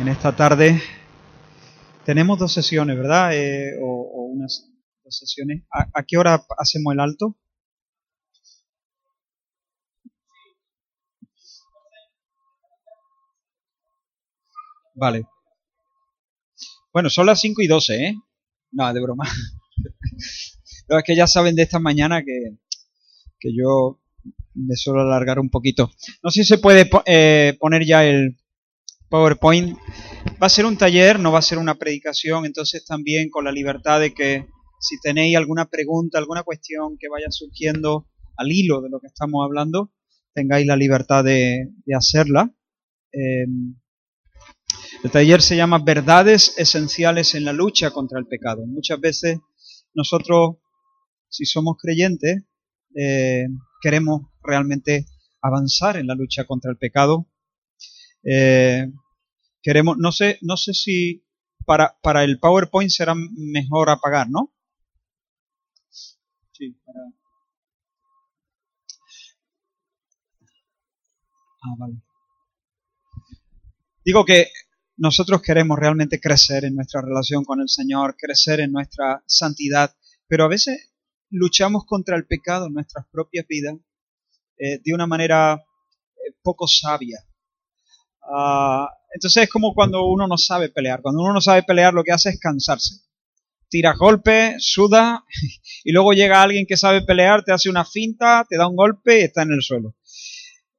en esta tarde. Tenemos dos sesiones, ¿verdad? Eh, o, unas dos sesiones. ¿A, ¿A, qué hora hacemos el alto? Vale. Bueno, son las 5 y 12, ¿eh? No, de broma. Pero es que ya saben de esta mañana que, que yo me suelo alargar un poquito. No sé si se puede eh, poner ya el PowerPoint. Va a ser un taller, no va a ser una predicación, entonces también con la libertad de que si tenéis alguna pregunta, alguna cuestión que vaya surgiendo al hilo de lo que estamos hablando, tengáis la libertad de, hacerla. Eh, el taller se llama Verdades Esenciales en la lucha contra el pecado. Muchas veces nosotros, si somos creyentes, eh, queremos realmente avanzar en la lucha contra el pecado. Eh, queremos, no sé, no sé si para, para el PowerPoint será mejor apagar, ¿no? Sí, para... Ah, vale. Digo que nosotros queremos realmente crecer en nuestra relación con el Señor, crecer en nuestra santidad, pero a veces luchamos contra el pecado en nuestras propias vidas eh, de una manera eh, poco sabia. Uh, entonces es como cuando uno no sabe pelear. Cuando uno no sabe pelear lo que hace es cansarse. Tira golpes, suda y luego llega alguien que sabe pelear, te hace una finta, te da un golpe y está en el suelo.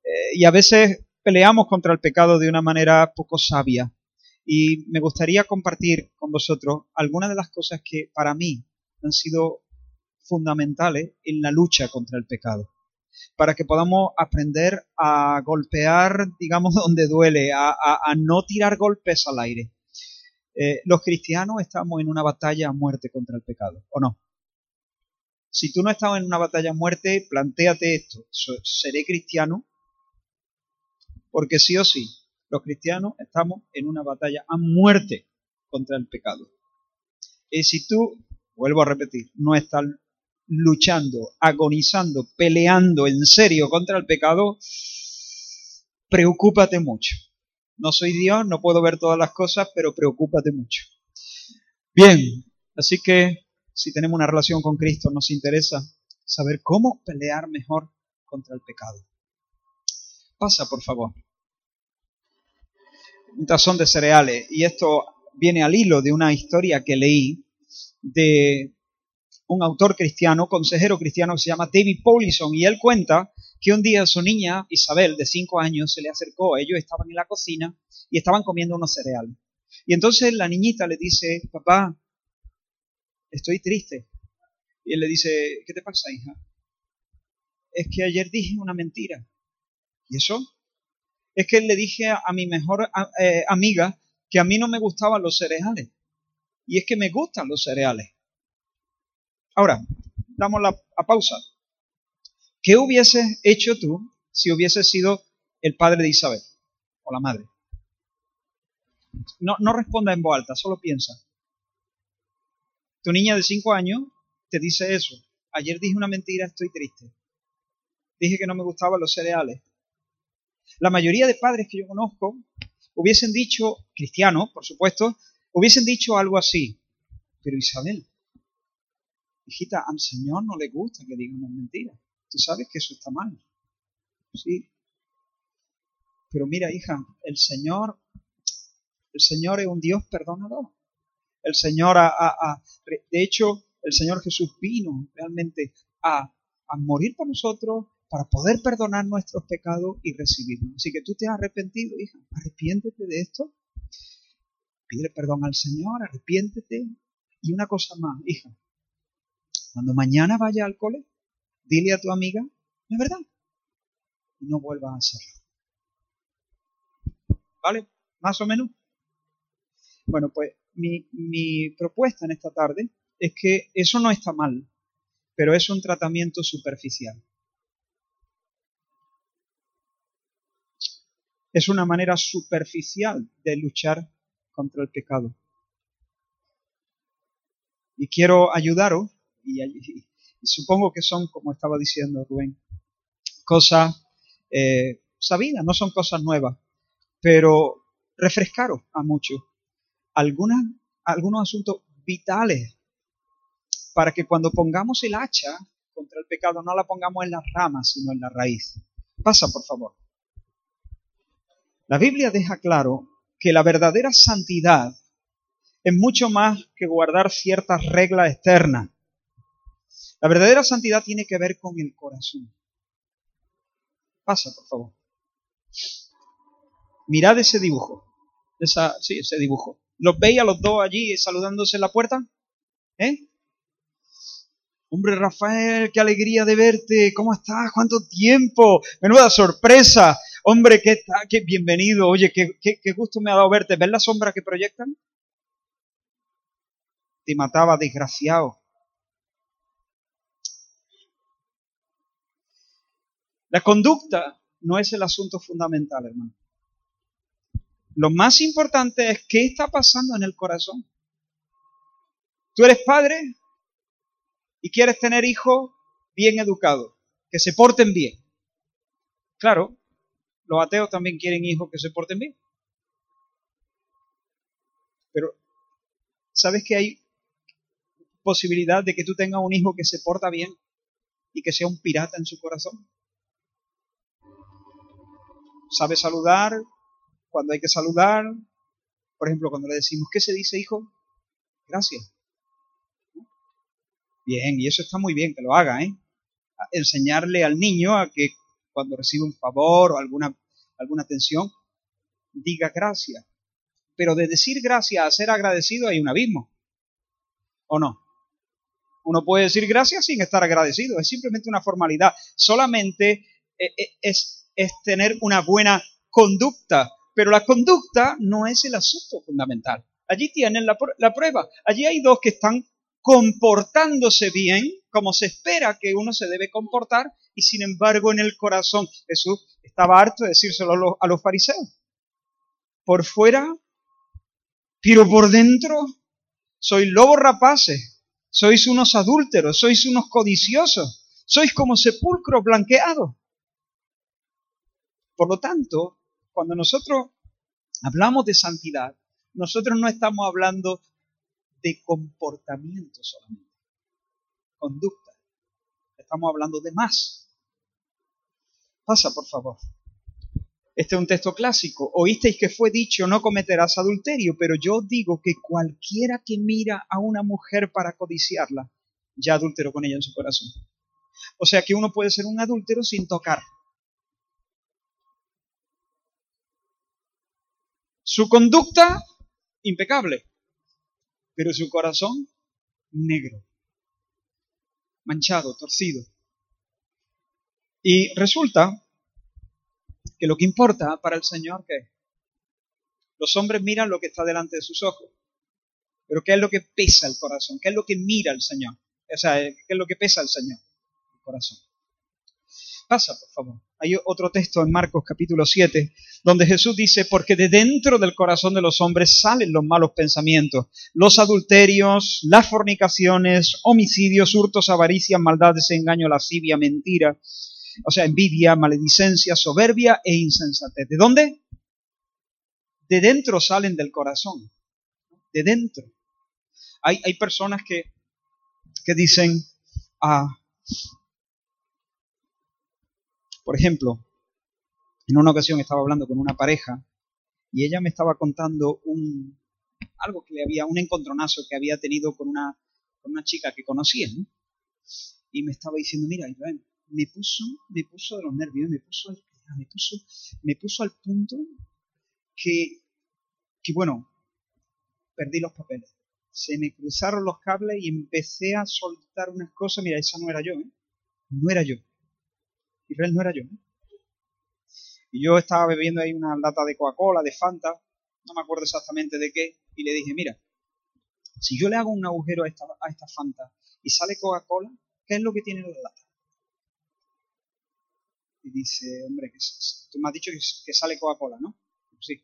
Eh, y a veces peleamos contra el pecado de una manera poco sabia. Y me gustaría compartir con vosotros algunas de las cosas que para mí han sido fundamentales en la lucha contra el pecado. Para que podamos aprender a golpear, digamos, donde duele, a, no tirar golpes al aire. Eh, los cristianos estamos en una batalla a muerte contra el pecado, ¿o no? Si tú no estás en una batalla a muerte, plantéate esto. ¿Seré cristiano? Porque sí o sí, los cristianos estamos en una batalla a muerte contra el pecado. Y si tú, vuelvo a repetir, no estás luchando, agonizando, peleando en serio contra el pecado, preocúpate mucho. No soy Dios, no puedo ver todas las cosas, pero preocúpate mucho. Bien, así que si tenemos una relación con Cristo, nos interesa saber cómo pelear mejor contra el pecado. Pasa, por favor un tazón de cereales. Y esto viene al hilo de una historia que leí de un autor cristiano, consejero cristiano que se llama David Paulison, y él cuenta que un día su niña Isabel, de cinco años, se le acercó, ellos estaban en la cocina y estaban comiendo unos cereales. Y entonces la niñita le dice, papá, estoy triste. Y él le dice, ¿qué te pasa, hija? Es que ayer dije una mentira. ¿Y eso? es que le dije a, mi mejor eh, amiga que a mí no me gustaban los cereales. Y es que me gustan los cereales. Ahora, damos la a pausa. ¿Qué hubieses hecho tú si hubieses sido el padre de Isabel o la madre? No, responda en voz alta, solo piensa. Tu niña de cinco años te dice eso. Ayer dije una mentira, estoy triste. Dije que no me gustaban los cereales. La mayoría de padres que yo conozco hubiesen dicho, cristianos, por supuesto, hubiesen dicho algo así. Pero Isabel, hijita, al Señor no le gusta que digan una mentira. Tú sabes que eso está mal. Sí. Pero mira, hija, el Señor, el Señor es un Dios perdonador. El Señor, ha, de hecho, el Señor Jesús vino realmente a, a morir por nosotros, para poder perdonar nuestros pecados y recibirnos. Así que tú te has arrepentido, hija, arrepiéntete de esto, pide perdón al Señor, arrepiéntete. Y una cosa más, hija, cuando mañana vaya al cole, dile a tu amiga, es verdad, y no vuelvas a hacerlo. ¿Vale? Más o menos. Bueno, pues mi, mi propuesta en esta tarde es que eso no está mal, pero es un tratamiento superficial. es una manera superficial de luchar contra el pecado. Y quiero ayudaros, y, supongo que son, como estaba diciendo Rubén, cosas eh, sabidas, no son cosas nuevas, pero refrescaros a muchos algunas, algunos asuntos vitales para que cuando pongamos el hacha contra el pecado no la pongamos en las ramas, sino en la raíz. Pasa, por favor. La Biblia deja claro que la verdadera santidad es mucho más que guardar ciertas reglas externas. La verdadera santidad tiene que ver con el corazón. Pasa, por favor. Mirad ese dibujo. Esa, sí, ese dibujo. ¿Los veis a los dos allí saludándose en la puerta? ¿Eh? Hombre, Rafael, qué alegría de verte. ¿Cómo estás? ¿Cuánto tiempo? Menuda sorpresa. Hombre, qué, qué bienvenido. Oye, qué, qué, gusto me ha dado verte. ¿Ves la sombra que proyectan? Te mataba, desgraciado. La conducta no es el asunto fundamental, hermano. Lo más importante es qué está pasando en el corazón. ¿Tú eres padre? y quieres tener hijos bien educados, que se porten bien. Claro, los ateos también quieren hijos que se porten bien. Pero, ¿sabes que hay posibilidad de que tú tengas un hijo que se porta bien y que sea un pirata en su corazón? ¿Sabe saludar cuando hay que saludar? Por ejemplo, cuando le decimos, ¿qué se dice, hijo? Gracias. Bien, y eso está muy bien que lo haga, ¿eh? Enseñarle al niño a que cuando recibe un favor o alguna, alguna atención, diga gracias. Pero de decir gracias a ser agradecido hay un abismo. ¿O no? Uno puede decir gracias sin estar agradecido. Es simplemente una formalidad. Solamente eh, eh, es, es tener una buena conducta. Pero la conducta no es el asunto fundamental. Allí tienen la, la prueba. Allí hay dos que están comportándose bien, como se espera que uno se debe comportar, y sin embargo en el corazón Jesús estaba harto de decírselo a los, fariseos. Por fuera, pero por dentro, sois lobos rapaces, sois unos adúlteros, sois unos codiciosos, sois como sepulcro blanqueado. Por lo tanto, cuando nosotros hablamos de santidad, nosotros no estamos hablando de comportamiento solamente, conducta. Estamos hablando de más. Pasa, por favor. Este es un texto clásico. Oísteis que fue dicho, no cometerás adulterio, pero yo digo que cualquiera que mira a una mujer para codiciarla, ya adulteró con ella en su corazón. O sea que uno puede ser un adúltero sin tocar. Su conducta, impecable pero su corazón negro, manchado, torcido. Y resulta que lo que importa para el Señor, ¿qué Los hombres miran lo que está delante de sus ojos, pero ¿qué es lo que pesa el corazón? ¿Qué es lo que mira el Señor? O sea, ¿qué es lo que pesa el Señor? El corazón. Pasa, por favor. Hay otro texto en Marcos capítulo 7, donde Jesús dice, porque de dentro del corazón de los hombres salen los malos pensamientos, los adulterios, las fornicaciones, homicidios, hurtos, avaricias, maldades, engaño, lascivia, mentira, o sea, envidia, maledicencia, soberbia e insensatez. ¿De dónde? De dentro salen del corazón, de dentro. Hay, hay personas que, que dicen, ah, por ejemplo, en una ocasión estaba hablando con una pareja y ella me estaba contando un, algo que le había, un encontronazo que había tenido con una, con una chica que conocía, ¿no? Y me estaba diciendo, mira, me puso, me puso de los nervios, me puso al, me puso, me puso al punto que, que, bueno, perdí los papeles. Se me cruzaron los cables y empecé a soltar unas cosas. Mira, esa no era yo, ¿eh? No era yo. Israel no era yo. Y yo estaba bebiendo ahí una lata de Coca-Cola, de Fanta, no me acuerdo exactamente de qué, y le dije, mira, si yo le hago un agujero a esta, a esta Fanta y sale Coca-Cola, ¿qué es lo que tiene la lata? Y dice, hombre, que tú me has dicho que, sale Coca-Cola, ¿no? Sí.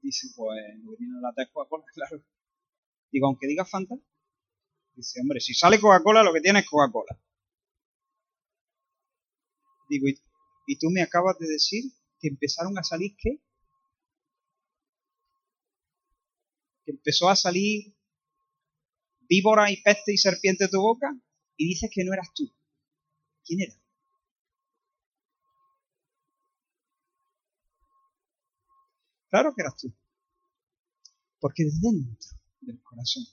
Dice, pues lo que tiene la lata es Coca-Cola, claro. Digo, aunque diga Fanta, dice, hombre, si sale Coca-Cola, lo que tiene es Coca-Cola. Digo, ¿y, tú me acabas de decir que empezaron a salir qué? que empezó a salir víbora y peste y serpiente de tu boca y dices que no eras tú. ¿Quién era? Claro que eras tú. Porque dentro del corazón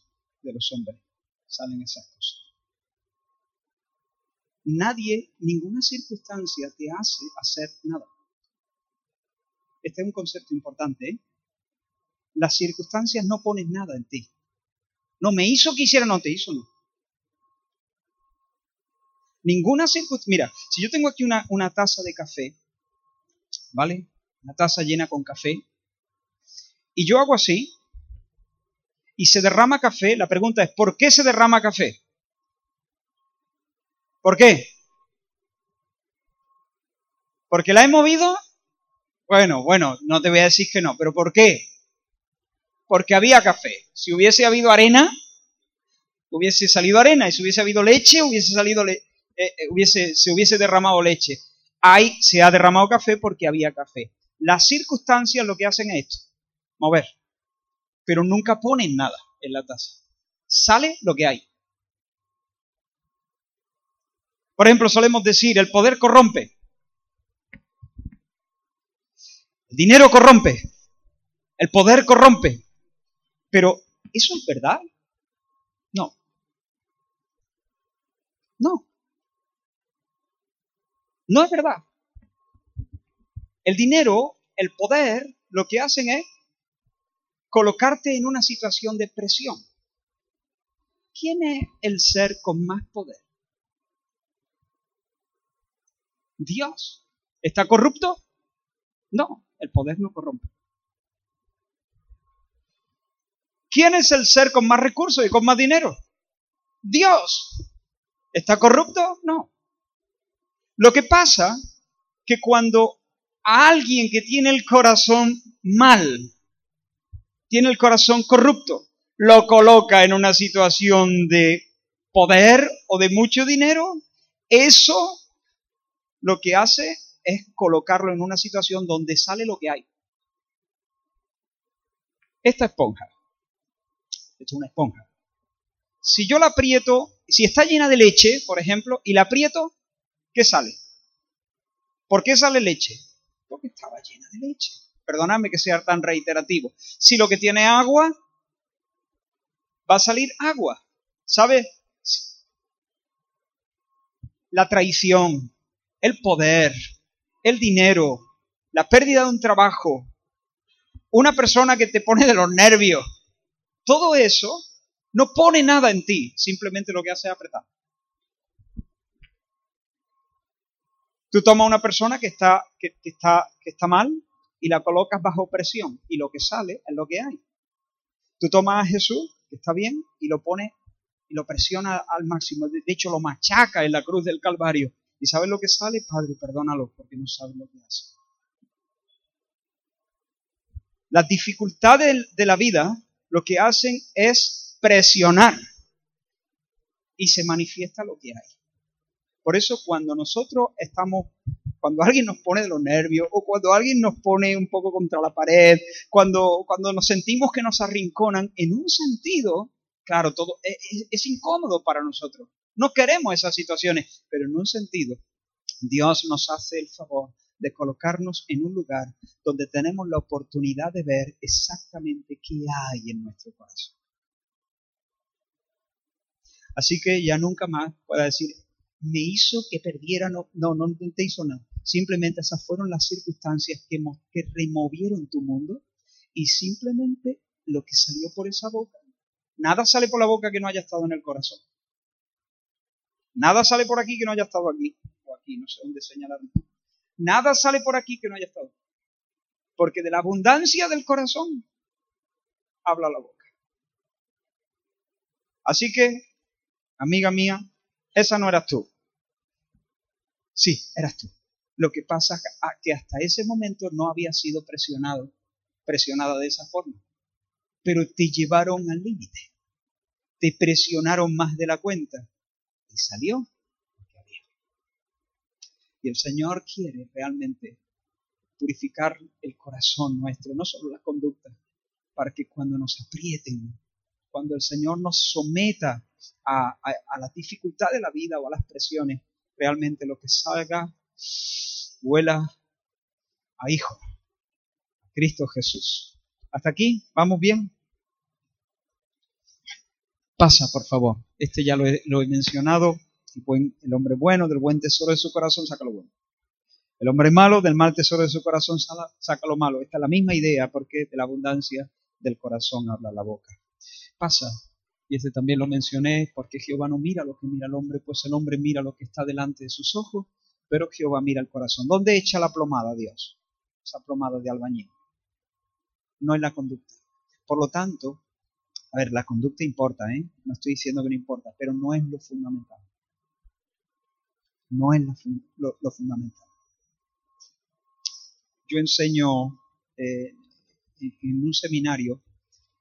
de los hombres salen esas cosas. Nadie, ninguna circunstancia te hace hacer nada. Este es un concepto importante. ¿eh? Las circunstancias no ponen nada en ti. No me hizo que hiciera, no te hizo, no. Ninguna circunstancia. Mira, si yo tengo aquí una, una taza de café, ¿vale? Una taza llena con café, y yo hago así, y se derrama café, la pregunta es, ¿por qué se derrama café? ¿Por qué? ¿Porque la he movido? Bueno, bueno, no te voy a decir que no, pero ¿por qué? Porque había café. Si hubiese habido arena, hubiese salido arena, y si hubiese habido leche, hubiese salido le eh, eh, hubiese, se hubiese derramado leche. Ahí se ha derramado café porque había café. Las circunstancias lo que hacen es esto, mover pero nunca ponen nada en la taza. Sale lo que hay. Por ejemplo, solemos decir, el poder corrompe. El dinero corrompe. El poder corrompe. Pero, ¿eso es verdad? No. No. No es verdad. El dinero, el poder, lo que hacen es colocarte en una situación de presión. ¿Quién es el ser con más poder? Dios. ¿Está corrupto? No, el poder no corrompe. ¿Quién es el ser con más recursos y con más dinero? Dios. ¿Está corrupto? No. Lo que pasa que cuando alguien que tiene el corazón mal tiene el corazón corrupto, lo coloca en una situación de poder o de mucho dinero, eso lo que hace es colocarlo en una situación donde sale lo que hay. Esta esponja, esta es una esponja. Si yo la aprieto, si está llena de leche, por ejemplo, y la aprieto, ¿qué sale? ¿Por qué sale leche? Porque estaba llena de leche. Perdóname que sea tan reiterativo. Si lo que tiene agua, va a salir agua. ¿Sabe? La traición, el poder, el dinero, la pérdida de un trabajo, una persona que te pone de los nervios, todo eso no pone nada en ti, simplemente lo que hace es apretar. Tú tomas una persona que está, que, está, que está mal y la colocas bajo presión y lo que sale es lo que hay. Tú tomas a Jesús, que está bien, y lo pones y lo presiona al máximo. De hecho, lo machaca en la cruz del Calvario. ¿Y sabes lo que sale? Padre, perdónalo porque no sabe lo que hace. Las dificultades de la vida lo que hacen es presionar y se manifiesta lo que hay. Por eso cuando nosotros estamos cuando alguien nos pone de los nervios o cuando alguien nos pone un poco contra la pared, cuando, cuando nos sentimos que nos arrinconan, en un sentido, claro, todo es incómodo para nosotros. No queremos esas situaciones, pero en un sentido, Dios nos hace el favor de colocarnos en un lugar donde tenemos la oportunidad de ver exactamente qué hay en nuestro corazón. Así que ya nunca más pueda decir, me hizo que perdiera, no, no, no te hizo nada. Simplemente esas fueron las circunstancias que, que removieron tu mundo y simplemente lo que salió por esa boca. Nada sale por la boca que no haya estado en el corazón. Nada sale por aquí que no haya estado aquí o aquí, no sé dónde señalar. Nada sale por aquí que no haya estado. Porque de la abundancia del corazón habla la boca. Así que, amiga mía, esa no eras tú. Sí, eras tú. Lo que pasa es que hasta ese momento no había sido presionado, presionada de esa forma. Pero te llevaron al límite. Te presionaron más de la cuenta. Y salió lo que había. Y el Señor quiere realmente purificar el corazón nuestro, no solo la conducta, para que cuando nos aprieten, cuando el Señor nos someta a, la dificultad de la vida o a las presiones, realmente lo que salga vuela a Hijo, a Cristo Jesús. ¿Hasta aquí? ¿Vamos bien? Pasa, por favor. Este ya lo he, mencionado. El, hombre bueno del buen tesoro de su corazón saca lo bueno. El hombre malo del mal tesoro de su corazón saca lo malo. Esta es la misma idea porque de la abundancia del corazón habla la boca. Pasa. Y este también lo mencioné porque Jehová no mira lo que mira el hombre, pues el hombre mira lo que está delante de sus ojos, pero Jehová mira el corazón. ¿Dónde echa la plomada Dios? Esa plomada de albañil. No en la conducta. Por lo tanto, a ver, la conducta importa, ¿eh? No estoy diciendo que no importa, pero no es lo fundamental. No es lo, fundamental. Yo enseño eh, en un seminario,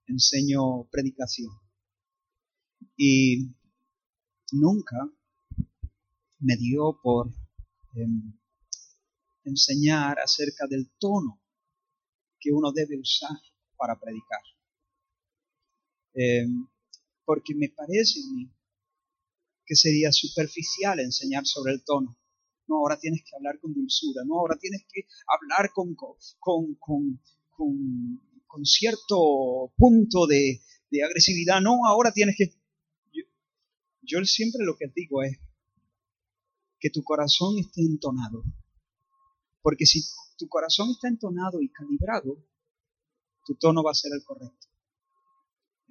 enseño predicación. Y nunca me dio por em, enseñar acerca del tono que uno debe usar para predicar. Em, porque me parece a mí que sería superficial enseñar sobre el tono. No, ahora tienes que hablar con dulzura, no, ahora tienes que hablar con, con, con, con cierto punto de, de, agresividad, no, ahora tienes que... Yo, yo siempre lo que digo es que tu corazón esté entonado, porque si tu corazón está entonado y calibrado, tu tono va a ser el correcto.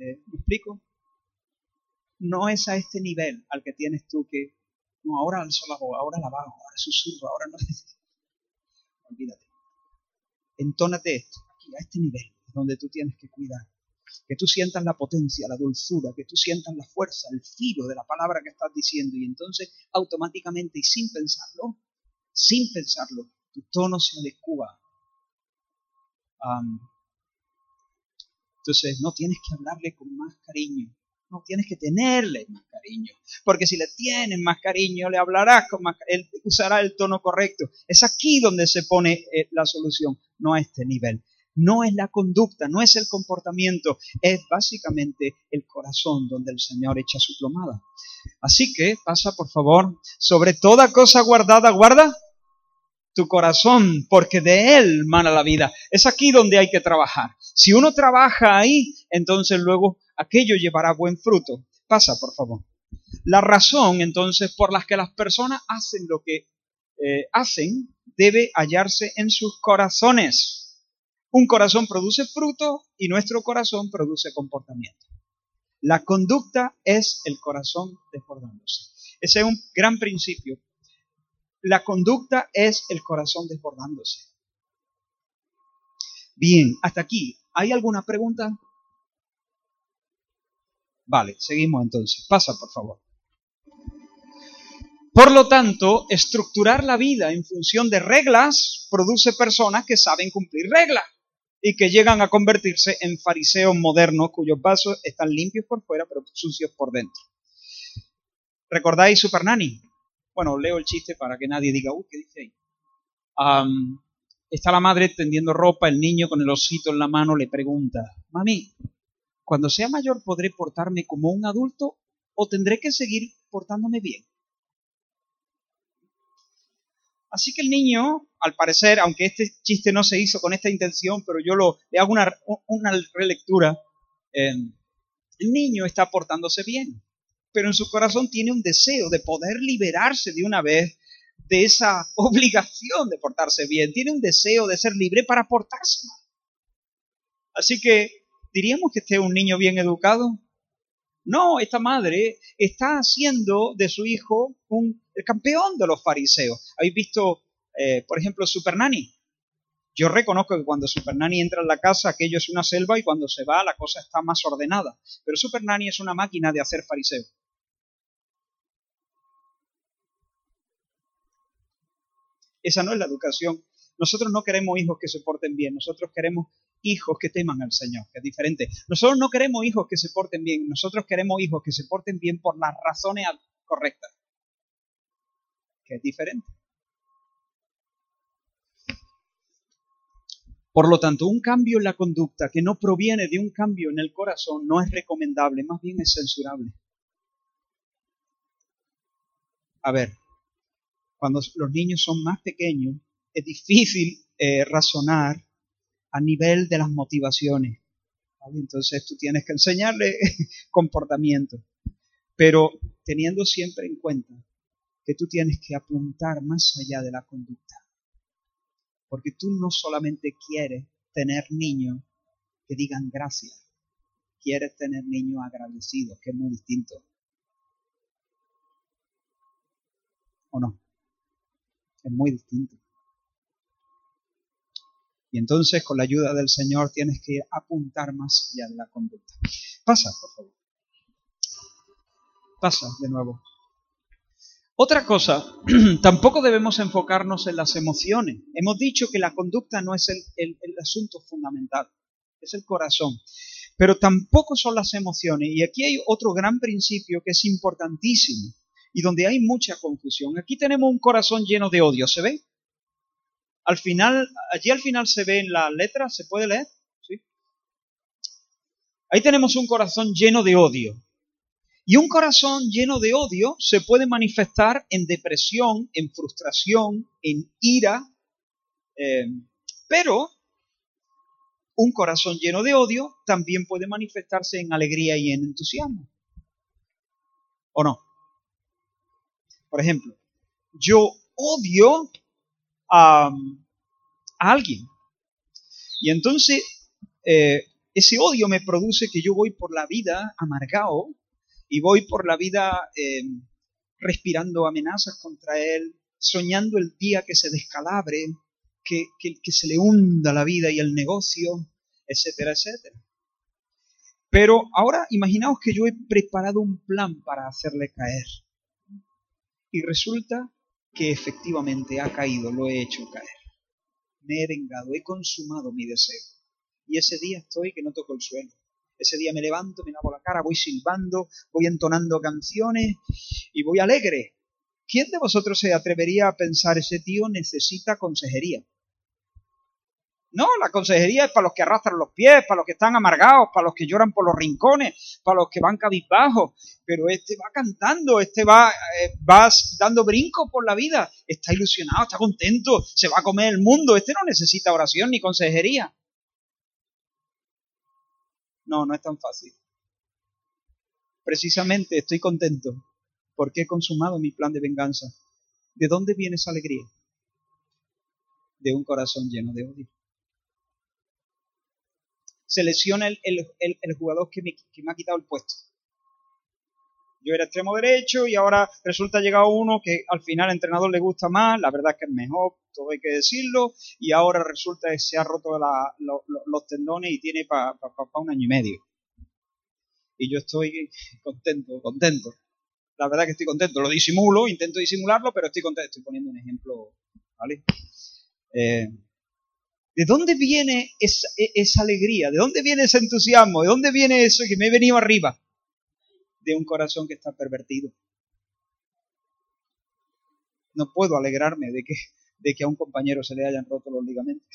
¿Me explico? No es a este nivel al que tienes tú que, no, ahora alzo la voz, ahora la bajo, ahora susurro, ahora no. Olvídate. Entónate esto, aquí, a este nivel, donde tú tienes que cuidar. Que tú sientas la potencia, la dulzura, que tú sientas la fuerza, el filo de la palabra que estás diciendo. Y entonces, automáticamente y sin pensarlo, sin pensarlo, tu tono se adecua entonces, no tienes que hablarle con más cariño. No, tienes que tenerle más cariño. Porque si le tienes más cariño, le hablarás con más Él usará el tono correcto. Es aquí donde se pone eh, la solución, no a este nivel. No es la conducta, no es el comportamiento, es básicamente el corazón donde el Señor echa su plomada. Así que pasa, por favor, sobre toda cosa guardada, guarda tu corazón, porque de él mana la vida. Es aquí donde hay que trabajar. Si uno trabaja ahí, entonces luego aquello llevará buen fruto. Pasa, por favor. La razón, entonces, por la que las personas hacen lo que eh, hacen, debe hallarse en sus corazones. Un corazón produce fruto y nuestro corazón produce comportamiento. La conducta es el corazón desbordándose. Ese es un gran principio la conducta es el corazón desbordándose. Bien, hasta aquí. ¿Hay alguna pregunta? Vale, seguimos entonces. Pasa, por favor. Por lo tanto, estructurar la vida en función de reglas produce personas que saben cumplir reglas y que llegan a convertirse en fariseos modernos cuyos vasos están limpios por fuera pero sucios por dentro. ¿Recordáis Super Nanny? Bueno, leo el chiste para que nadie diga, uy, ¿qué dice ahí? Está la madre tendiendo ropa, el niño con el osito en la mano le pregunta, mami, cuando sea mayor podré portarme como un adulto o tendré que seguir portándome bien. Así que el niño, al parecer, aunque este chiste no se hizo con esta intención, pero yo lo, le hago una, una relectura, eh, el niño está portándose bien pero en su corazón tiene un deseo de poder liberarse de una vez de esa obligación de portarse bien. Tiene un deseo de ser libre para portarse mal. Así que, ¿diríamos que este es un niño bien educado? No, esta madre está haciendo de su hijo un, el campeón de los fariseos. ¿Habéis visto, eh, por ejemplo, Super Nanny? Yo reconozco que cuando Super Nanny entra en la casa aquello es una selva y cuando se va la cosa está más ordenada. Pero Super Nanny es una máquina de hacer fariseo. Esa no es la educación. Nosotros no queremos hijos que se porten bien, nosotros queremos hijos que teman al Señor, que es diferente. Nosotros no queremos hijos que se porten bien, nosotros queremos hijos que se porten bien por las razones correctas, que es diferente. Por lo tanto, un cambio en la conducta que no proviene de un cambio en el corazón no es recomendable, más bien es censurable. A ver, cuando los niños son más pequeños, es difícil eh, razonar a nivel de las motivaciones. Entonces tú tienes que enseñarle comportamiento, pero teniendo siempre en cuenta que tú tienes que apuntar más allá de la conducta. Porque tú no solamente quieres tener niños que digan gracias, quieres tener niños agradecidos, que es muy distinto. ¿O no? Es muy distinto. Y entonces con la ayuda del Señor tienes que apuntar más allá de la conducta. Pasa, por favor. Pasa de nuevo. Otra cosa, tampoco debemos enfocarnos en las emociones. Hemos dicho que la conducta no es el, el, asunto fundamental, es el corazón. Pero tampoco son las emociones. Y aquí hay otro gran principio que es importantísimo y donde hay mucha confusión. Aquí tenemos un corazón lleno de odio, ¿se ve? Al final, allí al final se ve en la letra, ¿se puede leer? ¿Sí? Ahí tenemos un corazón lleno de odio. Y un corazón lleno de odio se puede manifestar en depresión, en frustración, en ira, eh, pero un corazón lleno de odio también puede manifestarse en alegría y en entusiasmo. ¿O no? Por ejemplo, yo odio a, alguien. Y entonces eh, ese odio me produce que yo voy por la vida amargado y voy por la vida eh, respirando amenazas contra él, soñando el día que se descalabre, que, que se le hunda la vida y el negocio, etcétera, etcétera. Pero ahora imaginaos que yo he preparado un plan para hacerle caer. Y resulta que efectivamente ha caído, lo he hecho caer. Me he vengado, he consumado mi deseo. Y ese día estoy que no toco el suelo. Ese día me levanto, me lavo la cara, voy silbando, voy entonando canciones y voy alegre. ¿Quién de vosotros se atrevería a pensar ese tío necesita consejería? No, la consejería es para los que arrastran los pies, para los que están amargados, para los que lloran por los rincones, para los que van cabizbajos. Pero este va cantando, este va, eh, dando brinco por la vida, está ilusionado, está contento, se va a comer el mundo. Este no necesita oración ni consejería. No, no es tan fácil. Precisamente estoy contento porque he consumado mi plan de venganza. ¿De dónde viene esa alegría? De un corazón lleno de odio. Se lesiona el, jugador que me, que me ha quitado el puesto yo era extremo derecho y ahora resulta llegado uno que al final al entrenador le gusta más, la verdad es que es mejor, todo hay que decirlo, y ahora resulta que se ha roto los tendones y tiene para un año y medio. Y yo estoy contento, contento. La verdad que estoy contento, lo disimulo, intento disimularlo, pero estoy contento. Estoy poniendo un ejemplo, ¿vale? Eh, ¿De dónde viene esa, e, esa alegría? ¿De dónde viene ese entusiasmo? ¿De dónde viene eso que me he venido arriba? de un corazón que está pervertido. No puedo alegrarme de que, de que a un compañero se le hayan roto los ligamentos.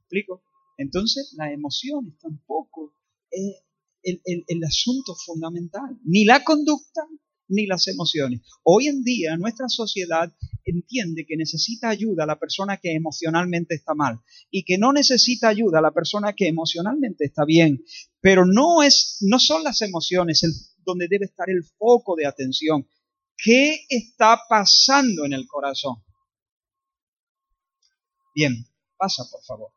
¿Explico? Entonces, las emociones tampoco es el, el asunto fundamental. Ni la conducta, ni las emociones. Hoy en día nuestra sociedad entiende que necesita ayuda a la persona que emocionalmente está mal y que no necesita ayuda a la persona que emocionalmente está bien. Pero no es, no son las emociones donde debe estar el foco de atención. ¿Qué está pasando en el corazón? Bien, pasa por favor.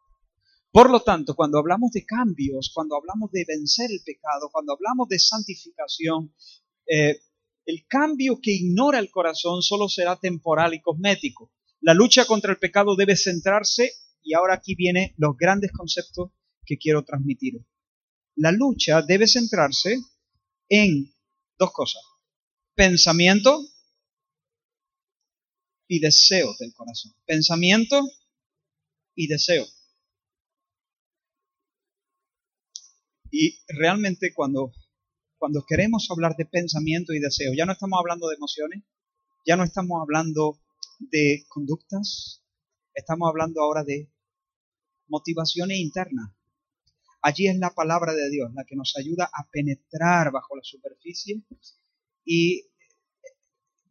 Por lo tanto, cuando hablamos de cambios, cuando hablamos de vencer el pecado, cuando hablamos de santificación, eh, el cambio que ignora el corazón solo será temporal y cosmético. La lucha contra el pecado debe centrarse, y ahora aquí vienen los grandes conceptos que quiero transmitir. La lucha debe centrarse en dos cosas, pensamiento y deseo del corazón. Pensamiento y deseo. Y realmente cuando cuando queremos hablar de pensamiento y deseo, ya no estamos hablando de emociones, ya no estamos hablando de conductas, estamos hablando ahora de motivaciones internas. Allí es la palabra de Dios la que nos ayuda a penetrar bajo la superficie y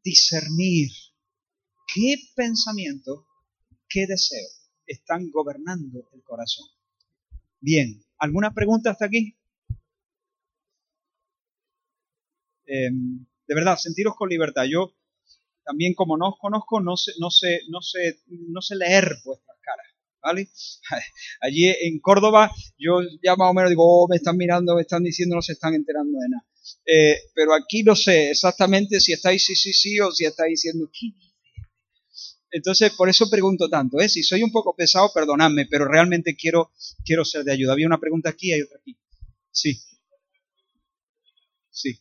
discernir qué pensamiento, qué deseo están gobernando el corazón. Bien, ¿alguna pregunta hasta aquí? Em, de verdad, sentiros con libertad. Yo también como no os conozco, no sé, no sé, no sé, no sé leer vuestras caras, ¿vale? Allí en Córdoba yo ya más o menos digo, oh, me están mirando, me están diciendo, no se están enterando de nada. Eh, pero aquí no sé exactamente si estáis sí, sí, sí o si estáis diciendo, ¿qué entonces, por eso pregunto tanto. ¿eh? Si soy un poco pesado, perdonadme, pero realmente quiero, quiero ser de ayuda. Había una pregunta aquí, hay otra aquí. Sí. Sí.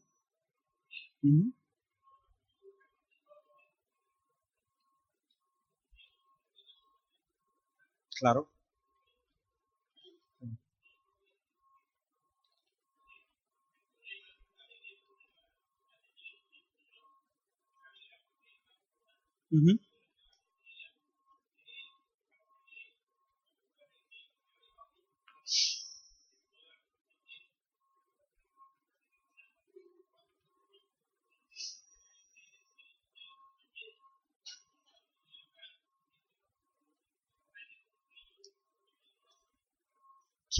mhm mhm Claro.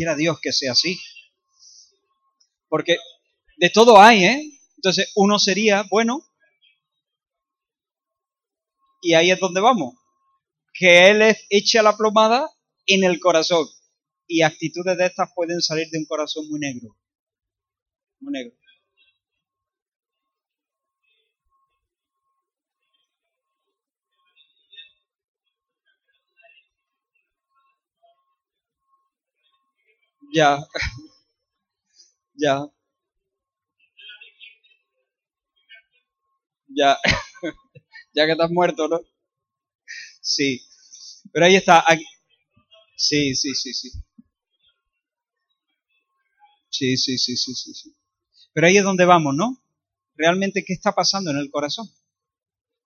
Quiera Dios que sea así. Porque de todo hay, ¿eh? Entonces, uno sería, bueno, y ahí es donde vamos, que Él eche la plomada en el corazón. Y actitudes de estas pueden salir de un corazón muy negro. Muy negro. Ya. ya. Ya. ya que estás muerto, ¿no? Sí. Pero ahí está. Sí, sí, sí, sí. Sí, sí, sí, sí, sí, sí. Pero ahí es donde vamos, ¿no? Realmente, ¿qué está pasando en el corazón?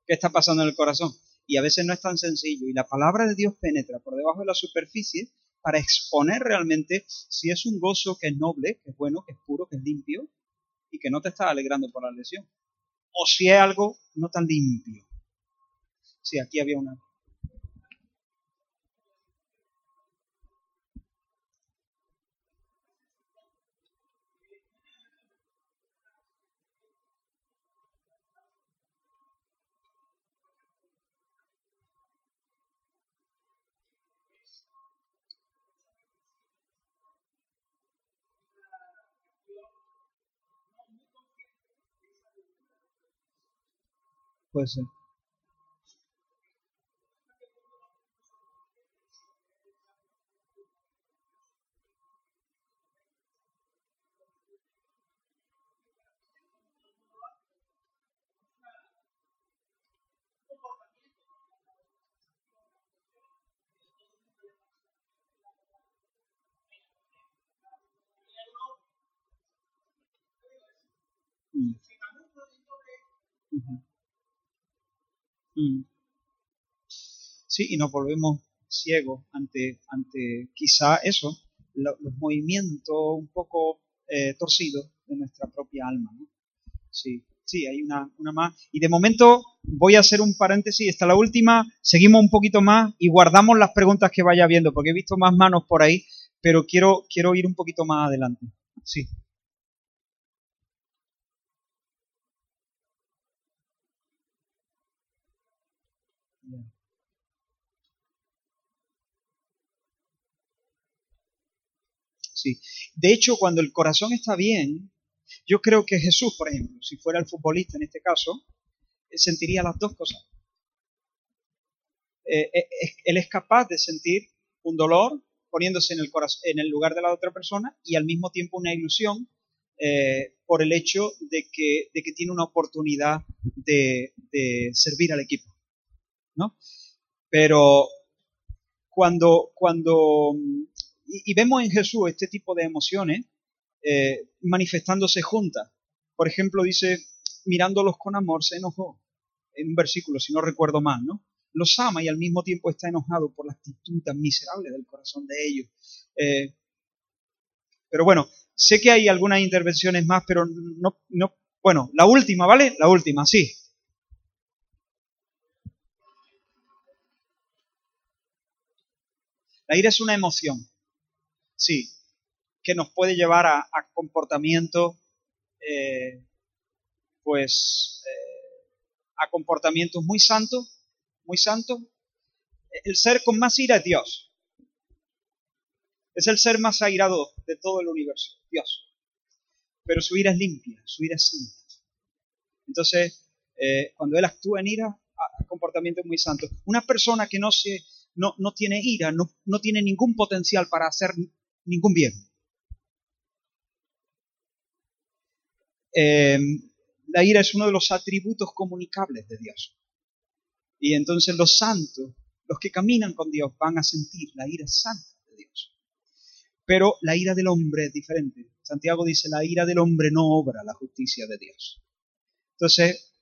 ¿Qué está pasando en el corazón? Y a veces no es tan sencillo. Y la palabra de Dios penetra por debajo de la superficie para exponer realmente si es un gozo que es noble, que es bueno, que es puro, que es limpio y que no te está alegrando por la lesión. O si es algo no tan limpio. Sí, aquí había una. Puede ser. Mm. Mm. Sí, y nos volvemos ciegos ante, ante quizá eso, los movimientos un poco eh, torcidos de nuestra propia alma. Sí, sí, hay una, una más. Y de momento voy a hacer un paréntesis, esta la última, seguimos un poquito más y guardamos las preguntas que vaya viendo, porque he visto más manos por ahí, pero quiero, quiero ir un poquito más adelante. Sí. De hecho, cuando el corazón está bien, yo creo que Jesús, por ejemplo, si fuera el futbolista en este caso, sentiría las dos cosas. Eh, eh, él es capaz de sentir un dolor, poniéndose en el, en el lugar de la otra persona y al mismo tiempo una ilusión eh, por el hecho de que, de que, tiene una oportunidad de, servir al equipo. ¿no? Pero cuando, cuando y, vemos en Jesús este tipo de emociones eh, manifestándose juntas. Por ejemplo, dice, mirándolos con amor, se enojó. En un versículo, si no recuerdo mal, ¿no? Los ama y al mismo tiempo está enojado por la actitud tan miserable del corazón de ellos. Eh, pero bueno, sé que hay algunas intervenciones más, pero no, no. Bueno, la última, ¿vale? La última, sí. La ira es una emoción, sí, que nos puede llevar a, comportamientos, eh, pues, eh, a comportamientos muy santos, muy santos. El ser con más ira es Dios. Es el ser más airado de todo el universo, Dios. Pero su ira es limpia, su ira es santa. Entonces, eh, cuando Él actúa en ira, comportamientos muy santos. Una persona que no se no, no tiene ira, no, no tiene ningún potencial para hacer ningún bien. Eh, la ira es uno de los atributos comunicables de Dios. Y entonces los santos, los que caminan con Dios, van a sentir la ira santa de Dios. Pero la ira del hombre es diferente. Santiago dice, la ira del hombre no obra la justicia de Dios. Entonces,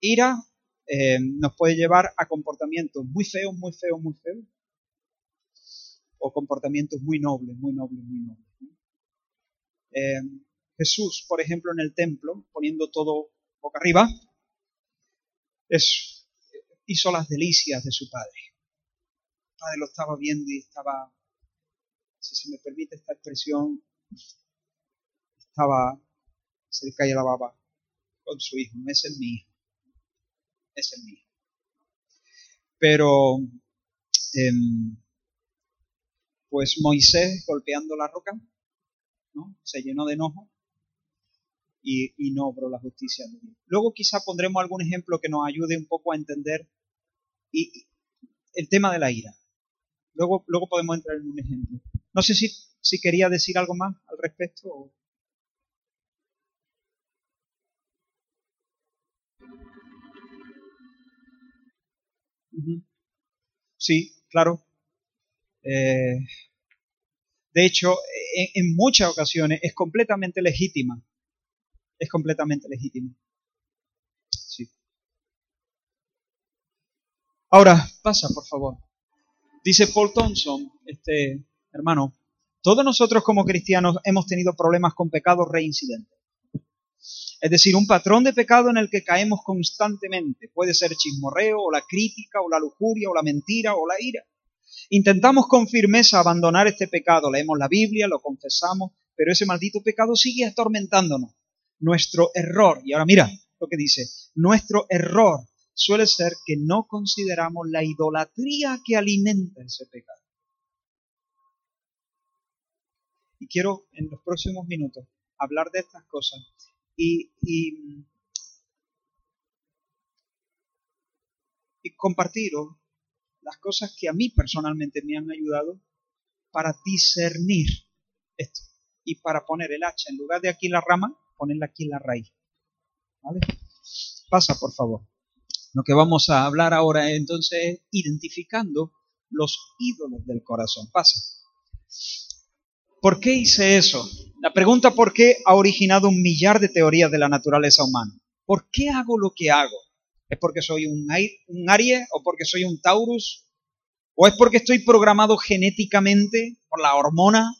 ira eh, nos puede llevar a comportamientos muy feos, muy feos, muy feos, o comportamientos muy nobles, muy nobles, muy nobles. Eh, Jesús, por ejemplo, en el templo, poniendo todo boca arriba, es, hizo las delicias de su padre. El padre lo estaba viendo y estaba, si se me permite esta expresión, estaba cerca y la baba con su hijo, es el mío es el mío. Pero, em, pues Moisés golpeando la roca, ¿no? Se llenó de enojo y, no obró la justicia de Dios. Luego quizá pondremos algún ejemplo que nos ayude un poco a entender y, el tema de la ira. Luego, luego podemos entrar en un ejemplo. No sé si, si quería decir algo más al respecto. O... Sí, claro. Eh, de hecho, en, muchas ocasiones es completamente legítima. Es completamente legítima. Sí. Ahora, pasa, por favor. Dice Paul Thompson, este hermano, todos nosotros como cristianos hemos tenido problemas con pecados reincidentes. Es decir, un patrón de pecado en el que caemos constantemente. Puede ser chismorreo, o la crítica, o la lujuria, o la mentira, o la ira. Intentamos con firmeza abandonar este pecado, leemos la Biblia, lo confesamos, pero ese maldito pecado sigue atormentándonos. Nuestro error, y ahora mira lo que dice, nuestro error suele ser que no consideramos la idolatría que alimenta ese pecado. Y quiero en los próximos minutos hablar de estas cosas y, y, compartiros las cosas que a mí personalmente me han ayudado para discernir esto y para poner el hacha en lugar de aquí la rama, ponerla aquí la raíz. ¿Vale? Pasa, por favor. Lo que vamos a hablar ahora entonces es identificando los ídolos del corazón. Pasa. ¿Por qué hice eso? La pregunta por qué ha originado un millar de teorías de la naturaleza humana. ¿Por qué hago lo que hago? ¿Es porque soy un, un Aries o porque soy un Taurus? ¿O es porque estoy programado genéticamente por la hormona?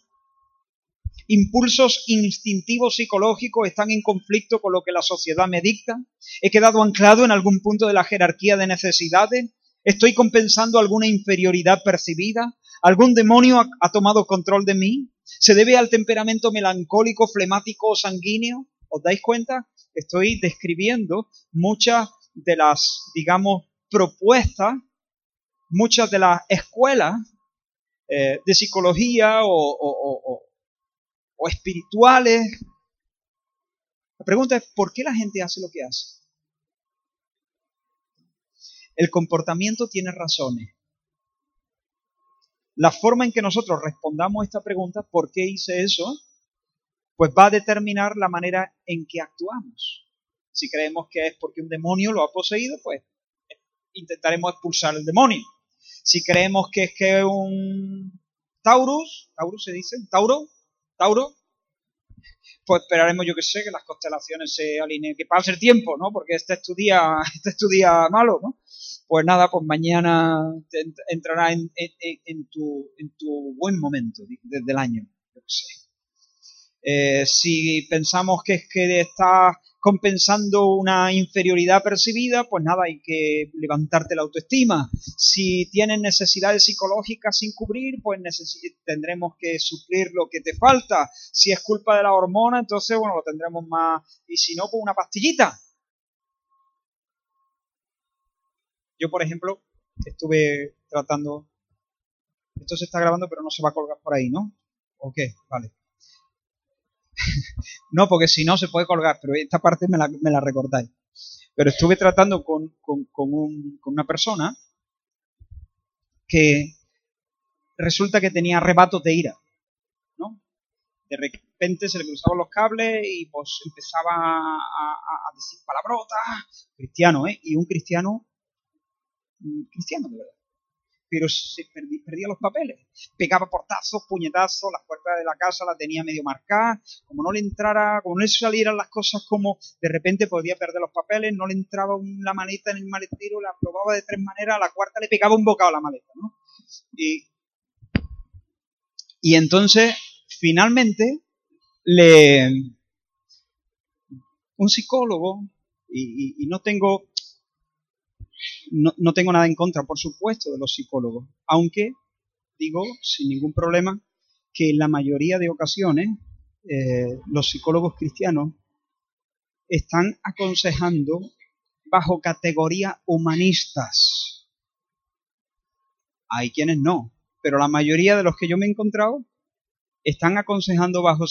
¿Impulsos instintivos psicológicos están en conflicto con lo que la sociedad me dicta? ¿He quedado anclado en algún punto de la jerarquía de necesidades? ¿Estoy compensando alguna inferioridad percibida? ¿Algún demonio ha tomado control de mí? ¿Se debe al temperamento melancólico, flemático o sanguíneo? ¿Os dais cuenta? Estoy describiendo muchas de las, digamos, propuestas, muchas de las escuelas eh, de psicología o, espirituales. La pregunta es, ¿por qué la gente hace lo que hace? El comportamiento tiene razones. la forma en que nosotros respondamos a esta pregunta, ¿por qué hice eso? Pues va a determinar la manera en que actuamos. Si creemos que es porque un demonio lo ha poseído, pues intentaremos expulsar el demonio. Si creemos que es que un Taurus, Taurus se dice, Tauro, Tauro, pues esperaremos, yo que sé, que las constelaciones se alineen, que pase el tiempo, ¿no? Porque este es tu día, este es tu día malo, ¿no? Pues nada, pues mañana entrará en, tu, en tu buen momento desde el año, yo que sé. Eh, si pensamos que es que está compensando una inferioridad percibida, pues nada, hay que levantarte la autoestima. Si tienes necesidades psicológicas sin cubrir, pues tendremos que suplir lo que te falta. Si es culpa de la hormona, entonces, bueno, lo tendremos más. Y si no, pues una pastillita. Yo, por ejemplo, estuve tratando. Esto se está grabando, pero no se va a colgar por ahí, ¿no? ¿O qué? Vale. no, porque si no se puede colgar, pero esta parte me la, me la recordáis. Pero estuve tratando con, una persona que resulta que tenía arrebatos de ira, ¿no? De repente se le cruzaban los cables y pues empezaba a, a decir palabrotas, cristiano, ¿eh? Y un cristiano, cristiano de verdad pero se perdía, los papeles. Pegaba portazos, puñetazos, las puertas de la casa la tenía medio marcada, como no le entrara, como no le salieran las cosas como de repente podía perder los papeles, no le entraba la maleta en el maletero, la probaba de tres maneras, a la cuarta le pegaba un bocado a la maleta, ¿no? Y, y entonces, finalmente, le un psicólogo, y no tengo no, tengo nada en contra, por supuesto, de los psicólogos, aunque digo sin ningún problema que en la mayoría de ocasiones eh, los psicólogos cristianos están aconsejando bajo categorías humanistas. Hay quienes no, pero la mayoría de los que yo me he encontrado están aconsejando bajo,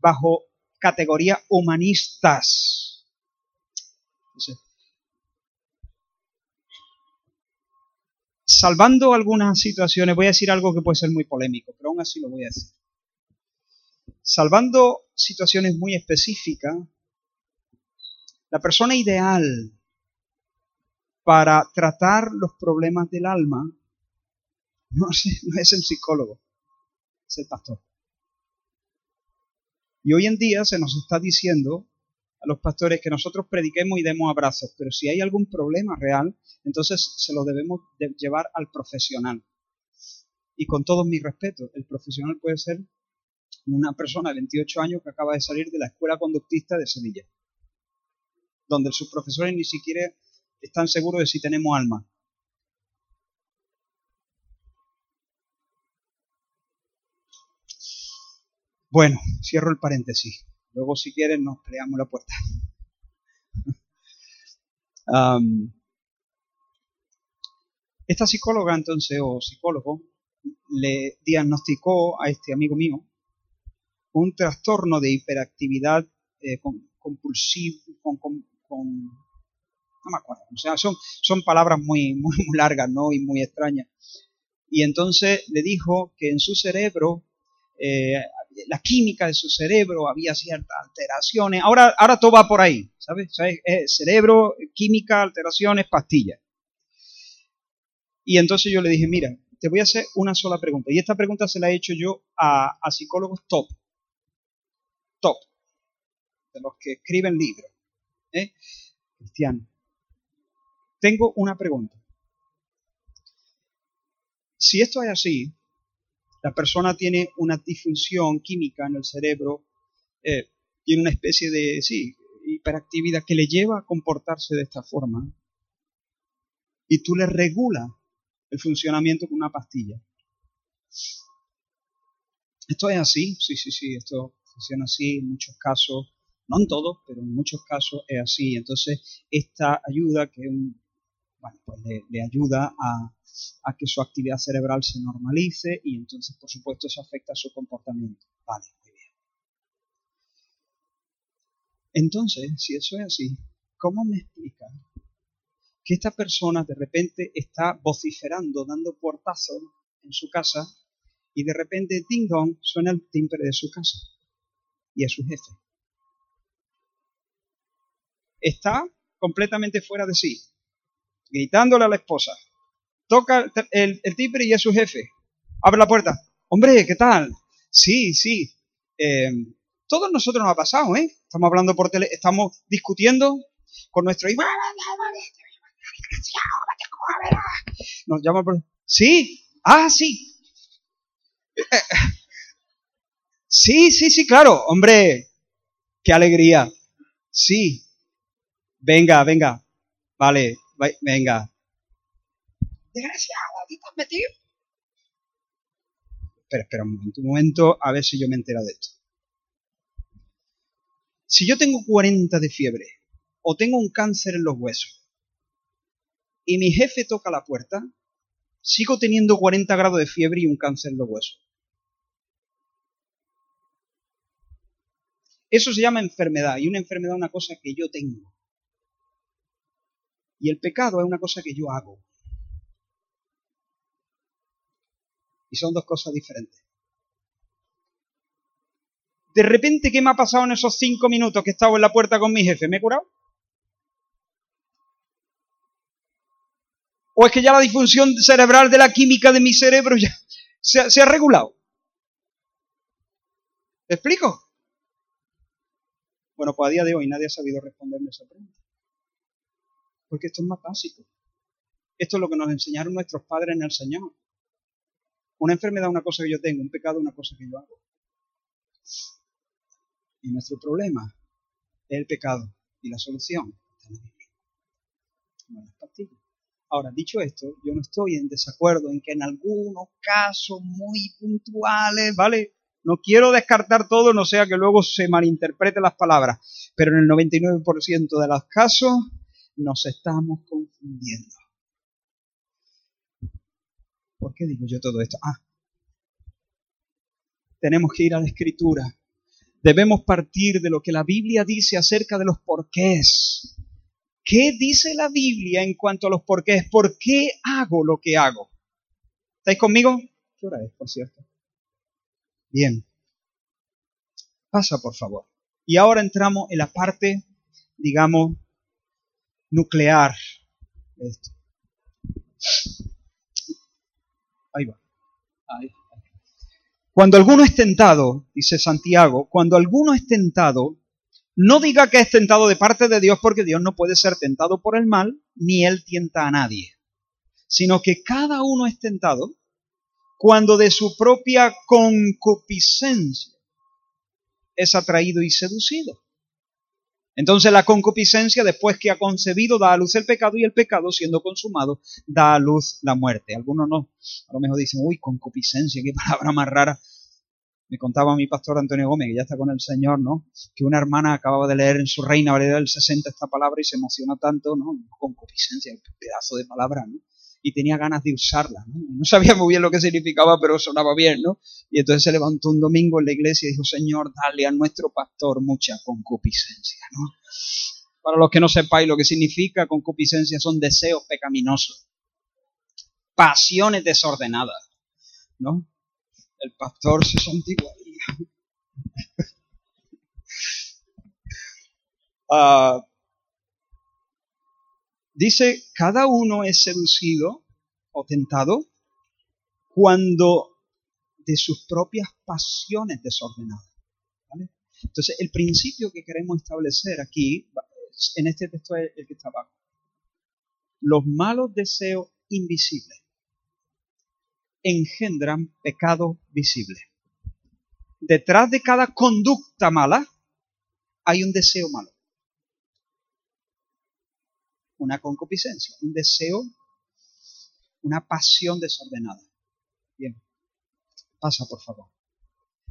bajo categorías humanistas. Salvando algunas situaciones, voy a decir algo que puede ser muy polémico, pero aún así lo voy a decir. Salvando situaciones muy específicas, la persona ideal para tratar los problemas del alma no es, el psicólogo, es el pastor. Y hoy en día se nos está diciendo a los pastores que nosotros prediquemos y demos abrazos, pero si hay algún problema real, entonces se lo debemos llevar al profesional. Y con todo mi respeto, el profesional puede ser una persona de 28 años que acaba de salir de la escuela conductista de Sevilla, donde sus profesores ni siquiera están seguros de si tenemos alma. Bueno, cierro el paréntesis. Luego, si quieren, nos peleamos la puerta. esta psicóloga, entonces, o psicólogo, le diagnosticó a este amigo mío un trastorno de hiperactividad eh, compulsiva, con, no me acuerdo, o sea, son, son palabras muy, muy, muy largas, ¿no? Y muy extrañas. Y entonces le dijo que en su cerebro eh, la química de su cerebro, había ciertas alteraciones. Ahora, ahora todo va por ahí, ¿sabes? cerebro, química, alteraciones, pastillas. Y entonces yo le dije, mira, te voy a hacer una sola pregunta. Y esta pregunta se la he hecho yo a, psicólogos top. Top. De los que escriben libros. ¿eh? Cristiano. Tengo una pregunta. Si esto es así, la persona tiene una disfunción química en el cerebro, eh, tiene una especie de, sí, hiperactividad que le lleva a comportarse de esta forma. Y tú le regulas el funcionamiento con una pastilla. Esto es así, sí, sí, sí, esto funciona así en muchos casos, no en todos, pero en muchos casos es así. Entonces, esta ayuda, que bueno, pues le ayuda a, a que su actividad cerebral se normalice y entonces, por supuesto, eso afecta a su comportamiento. Vale, muy bien. Entonces, si eso es así, ¿cómo me explica que esta persona de repente está vociferando, dando portazos en su casa Y de repente, ding dong, suena el timbre de su casa. Y es su jefe. Está completamente fuera de sí, gritándole a la esposa. Toca el, timbre y es su jefe. Abre la puerta. Hombre, ¿qué tal? Sí, sí. Eh, todos nosotros nos ha pasado, ¿eh? Estamos hablando por tele, estamos discutiendo con nuestro hijo. Nos llama por... Sí, ah, sí. Sí, sí, sí, claro. Hombre, qué alegría. Sí. Venga, venga. Vale, venga. Desgraciado, ¿qué estás metido? Espera, espera un momento, un momento, a ver si yo me entero de esto. Si yo tengo 40 de fiebre o tengo un cáncer en los huesos y mi jefe toca la puerta, sigo teniendo 40 grados de fiebre y un cáncer en los huesos. Eso se llama enfermedad y una enfermedad es una cosa que yo tengo. Y el pecado es una cosa que yo hago. Y son dos cosas diferentes. De repente, ¿qué me ha pasado en esos cinco minutos que he estado en la puerta con mi jefe? ¿Me he curado? ¿O es que ya la disfunción cerebral de la química de mi cerebro ya se, ha regulado? ¿Me explico? Bueno, pues a día de hoy nadie ha sabido responderme esa pregunta. Porque esto es más básico. Esto es lo que nos enseñaron nuestros padres en el Señor. Una enfermedad una cosa que yo tengo, un pecado una cosa que yo hago. Y nuestro problema es el pecado. Y la solución está en la Biblia. Ahora, dicho esto, yo no estoy en desacuerdo en que en algunos casos muy puntuales, ¿vale? No quiero descartar todo, no sea que luego se malinterpreten las palabras, pero en el 99% de los casos nos estamos confundiendo. ¿Por qué digo yo todo esto? Ah, tenemos que ir a la escritura debemos partir de lo que la Biblia dice acerca de los porqués. ¿Qué dice la Biblia en cuanto a los porqués? ¿Por qué hago lo que hago? ¿Estáis conmigo? ¿Qué hora es, por cierto? Bien. Pasa, por favor. Y ahora entramos en la parte, digamos, nuclear de esto. Ahí va. Ahí. Cuando alguno es tentado, dice Santiago, cuando alguno es tentado, no diga que es tentado de parte de Dios porque Dios no puede ser tentado por el mal, ni Él tienta a nadie, sino que cada uno es tentado cuando de su propia concupiscencia es atraído y seducido. Entonces la concupiscencia, después que ha concebido, da a luz el pecado y el pecado, siendo consumado, da a luz la muerte. Algunos no, a lo mejor dicen, uy, concupiscencia, qué palabra más rara. Me contaba mi pastor Antonio Gómez, que ya está con el Señor, ¿no? Que una hermana acababa de leer en su Reina Valera del 60 esta palabra y se emociona tanto, ¿no? Concupiscencia, pedazo de palabra, ¿no? Y tenía ganas de usarla. ¿no? no sabía muy bien lo que significaba, pero sonaba bien, ¿no? Y entonces se levantó un domingo en la iglesia y dijo, Señor, dale a nuestro pastor mucha concupiscencia, ¿no? Para los que no sepáis lo que significa concupiscencia, son deseos pecaminosos, pasiones desordenadas, ¿no? El pastor se santiguaría. uh, Dice, cada uno es seducido o tentado cuando de sus propias pasiones desordenadas. Entonces, el principio que queremos establecer aquí, en este texto es el que está abajo. Los malos deseos invisibles engendran pecado visible. Detrás de cada conducta mala hay un deseo malo una concupiscencia, un deseo, una pasión desordenada. Bien, pasa por favor.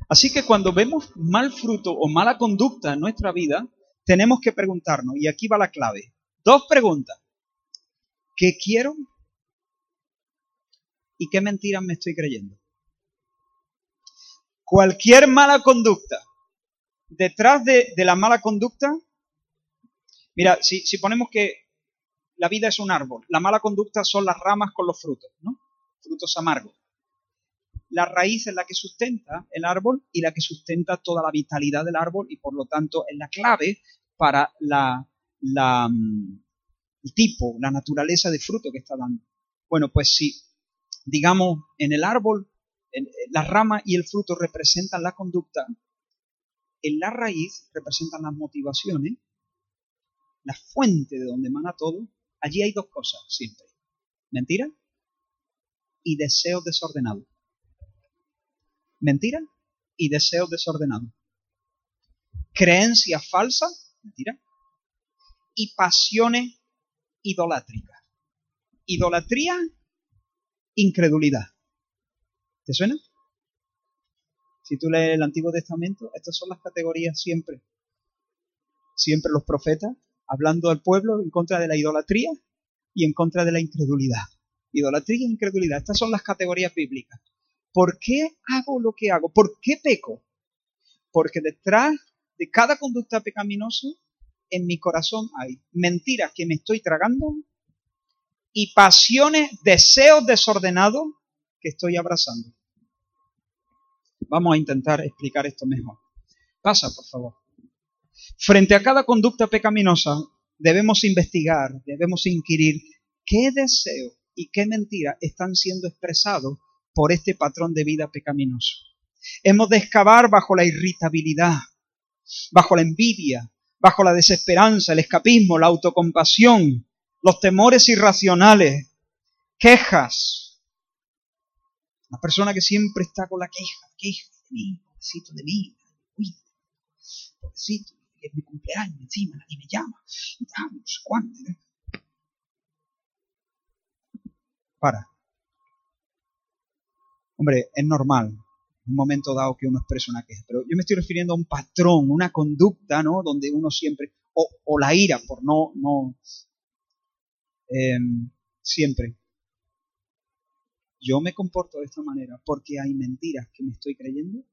Así que cuando vemos mal fruto o mala conducta en nuestra vida, tenemos que preguntarnos, y aquí va la clave, dos preguntas. ¿Qué quiero? ¿Y qué mentiras me estoy creyendo? Cualquier mala conducta, detrás de, la mala conducta, mira, si, si ponemos que la vida es un árbol. La mala conducta son las ramas con los frutos, ¿no? Frutos amargos. la raíz es la que sustenta el árbol y la que sustenta toda la vitalidad del árbol y por lo tanto es la clave para la, mm, el tipo, la naturaleza de fruto que está dando. Bueno, pues si, digamos, en el árbol, en, la rama y el fruto representan la conducta, en la raíz representan las motivaciones, la fuente de donde emana todo, allí hay dos cosas siempre. Mentira y deseo desordenado. Mentira y deseo desordenado. Creencia falsa, mentira, y pasiones idolátricas. Idolatría, incredulidad. ¿Te suena? Si tú lees el Antiguo Testamento, estas son las categorías siempre. Siempre los profetas hablando al pueblo en contra de la idolatría y en contra de la incredulidad. Idolatría e incredulidad. Estas son las categorías bíblicas. ¿Por qué hago lo que hago? ¿Por qué peco? Porque detrás de cada conducta pecaminosa en mi corazón hay mentiras que me estoy tragando y pasiones, deseos desordenados que estoy abrazando. Vamos a intentar explicar esto mejor. Pasa, por favor. Frente a cada conducta pecaminosa, debemos investigar, debemos inquirir qué deseo y qué mentira están siendo expresados por este patrón de vida pecaminoso. Hemos de excavar bajo la irritabilidad, bajo la envidia, bajo la desesperanza, el escapismo, la autocompasión, los temores irracionales, quejas. La persona que siempre está con la queja, queja de mí, pobrecito de mí, pobrecito, es mi cumpleaños, encima nadie me llama, no sé cuándo. Para. Hombre, es normal en un momento dado que uno expresa una queja, pero yo me estoy refiriendo a un patrón, una conducta, ¿no? Donde uno siempre, o, la ira, por no, no, em, siempre. Yo me comporto de esta manera porque hay mentiras que me estoy creyendo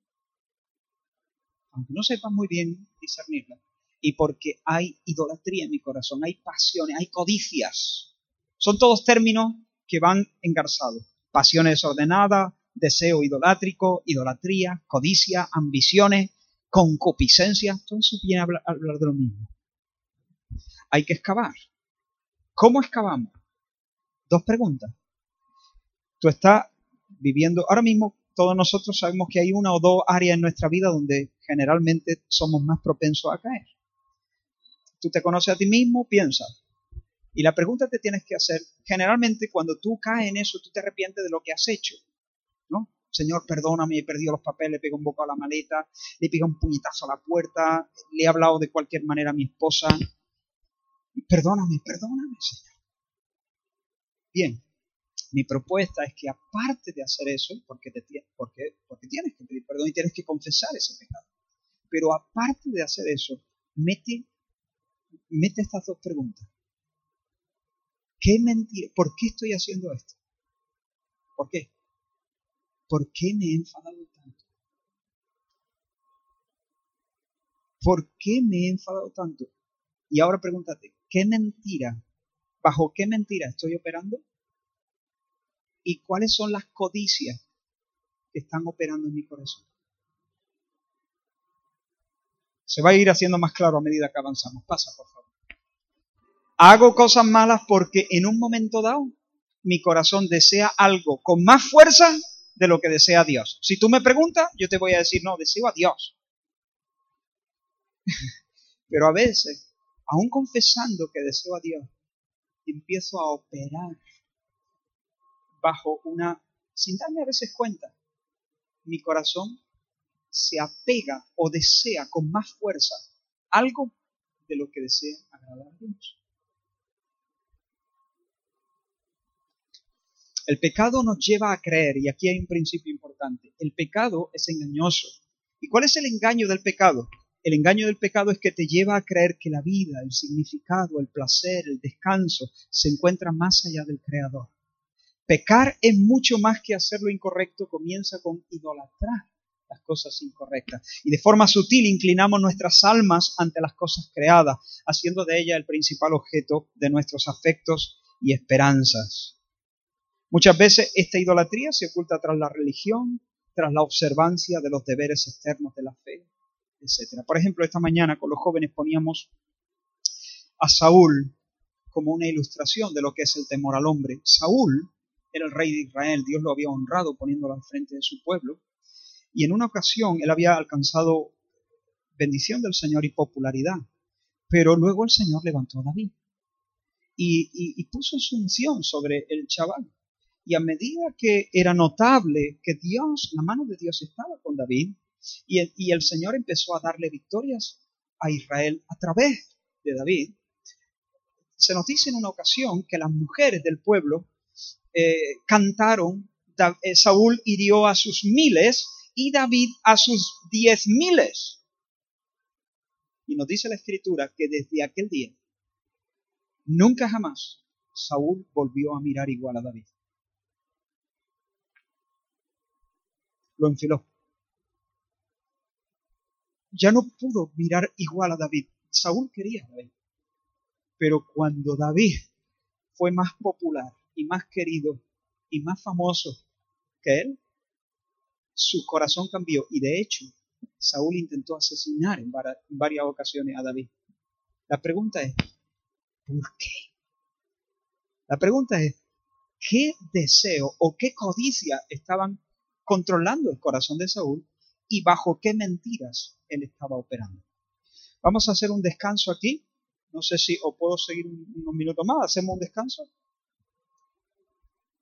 aunque no sepa muy bien discernirla, y porque hay idolatría en mi corazón, hay pasiones, hay codicias. Son todos términos que van engarzados. Pasiones desordenadas, deseo idolátrico, idolatría, codicia, ambiciones, concupiscencia, todo eso viene hablar, a hablar de lo mismo. Hay que excavar. ¿Cómo excavamos? Dos preguntas. Tú estás viviendo, ahora mismo todos nosotros sabemos que hay una o dos áreas en nuestra vida donde generalmente somos más propensos a caer. Tú te conoces a ti mismo, piensa. Y la pregunta que tienes que hacer, generalmente cuando tú caes en eso, tú te arrepientes de lo que has hecho. ¿no? Señor, perdóname, he perdido los papeles, le pego un bocado a la maleta, le pego un puñetazo a la puerta, le he hablado de cualquier manera a mi esposa. Perdóname, perdóname, Señor. Bien, mi propuesta es que aparte de hacer eso, porque, tienes que pedir perdón y tienes que confesar ese pecado, pero aparte de hacer eso, mete, mete estas dos preguntas. ¿Qué mentira? ¿Por qué estoy haciendo esto? ¿Por qué? ¿Por qué me he enfadado tanto? ¿Por qué me he enfadado tanto? Y ahora pregúntate, ¿qué mentira, bajo qué mentira estoy operando? Y cuáles son las codicias que están operando en mi corazón. Se va a ir haciendo más claro a medida que avanzamos. Pasa, por favor. Hago cosas malas porque en un momento dado mi corazón desea algo con más fuerza de lo que desea Dios. Si tú me preguntas, yo te voy a decir, no, deseo a Dios. Pero a veces, aún confesando que deseo a Dios, empiezo a operar bajo una, sin darme a veces cuenta, mi corazón se apega o desea con más fuerza algo de lo que desea agradar a Dios. El pecado nos lleva a creer, y aquí hay un principio importante, el pecado es engañoso. ¿Y cuál es el engaño del pecado? El engaño del pecado es que te lleva a creer que la vida, el significado, el placer, el descanso se encuentran más allá del Creador. Pecar es mucho más que hacer lo incorrecto, comienza con idolatrar las cosas incorrectas. Y de forma sutil inclinamos nuestras almas ante las cosas creadas, haciendo de ellas el principal objeto de nuestros afectos y esperanzas. Muchas veces esta idolatría se oculta tras la religión, tras la observancia de los deberes externos de la fe, etc. Por ejemplo, esta mañana con los jóvenes poníamos a Saúl como una ilustración de lo que es el temor al hombre. Saúl era el rey de Israel, Dios lo había honrado poniéndolo al frente de su pueblo, y en una ocasión él había alcanzado bendición del Señor y popularidad, pero luego el Señor levantó a David y, puso su unción sobre el chaval. Y a medida que era notable que Dios, la mano de Dios estaba con David, y el, y el Señor empezó a darle victorias a Israel a través de David, se nos dice en una ocasión que las mujeres del pueblo eh, cantaron, eh, Saúl hirió a sus miles y David a sus diez miles. Y nos dice la escritura que desde aquel día, nunca jamás Saúl volvió a mirar igual a David. Lo enfiló. Ya no pudo mirar igual a David. Saúl quería a David. Pero cuando David fue más popular y más querido y más famoso que él, su corazón cambió y de hecho Saúl intentó asesinar en varias ocasiones a David. La pregunta es, ¿por qué? La pregunta es, ¿qué deseo o qué codicia estaban controlando el corazón de Saúl y bajo qué mentiras él estaba operando? Vamos a hacer un descanso aquí no sé si o puedo seguir unos minutos más. ¿Hacemos un descanso?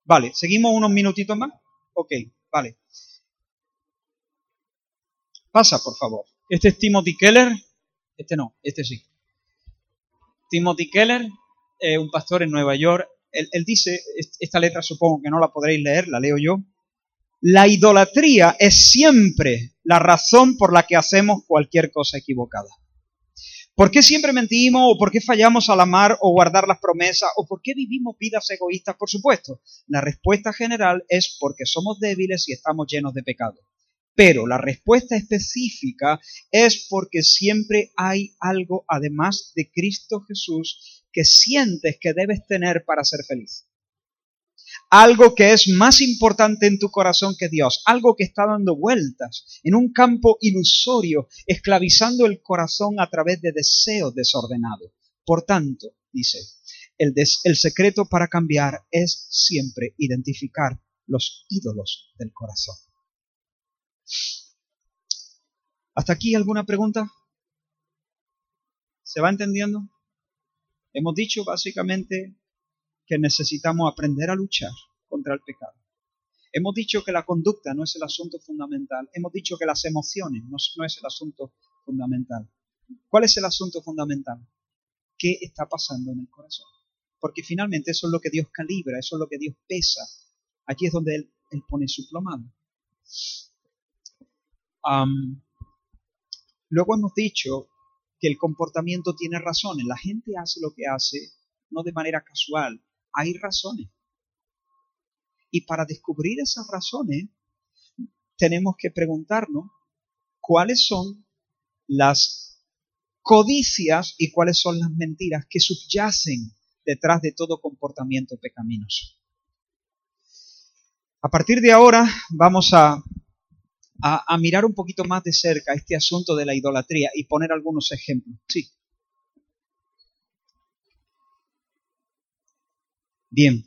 Vale, ¿seguimos unos minutitos más? Ok, vale. Pasa, por favor. Este es Timothy Keller. Este no, este sí. Timothy Keller, un pastor en Nueva York. Él, él dice, esta letra supongo que no la podréis leer, la leo yo. La idolatría es siempre la razón por la que hacemos cualquier cosa equivocada. ¿Por qué siempre mentimos o por qué fallamos al amar o guardar las promesas o por qué vivimos vidas egoístas? Por supuesto, la respuesta general es porque somos débiles y estamos llenos de pecado. Pero la respuesta específica es porque siempre hay algo además de Cristo Jesús que sientes que debes tener para ser feliz algo que es más importante en tu corazón que Dios, algo que está dando vueltas en un campo ilusorio, esclavizando el corazón a través de deseos desordenados. Por tanto, dice, el, secreto para cambiar es siempre identificar los ídolos del corazón. ¿Hasta aquí alguna pregunta? ¿Se va entendiendo? Hemos dicho básicamente que necesitamos aprender a luchar contra el pecado. Hemos dicho que la conducta no es el asunto fundamental. Hemos dicho que las emociones no, es el asunto fundamental. ¿Cuál es el asunto fundamental? ¿Qué está pasando en el corazón? Porque finalmente eso es lo que Dios calibra, eso es lo que Dios pesa. Aquí es donde Él, pone su plomado. luego hemos dicho que el comportamiento tiene razones. La gente hace lo que hace no de manera casual, hay razones. Y para descubrir esas razones, tenemos que preguntarnos cuáles son las codicias y cuáles son las mentiras que subyacen detrás de todo comportamiento pecaminoso. A partir de ahora vamos a, a, mirar un poquito más de cerca este asunto de la idolatría y poner algunos ejemplos. Sí. Bien.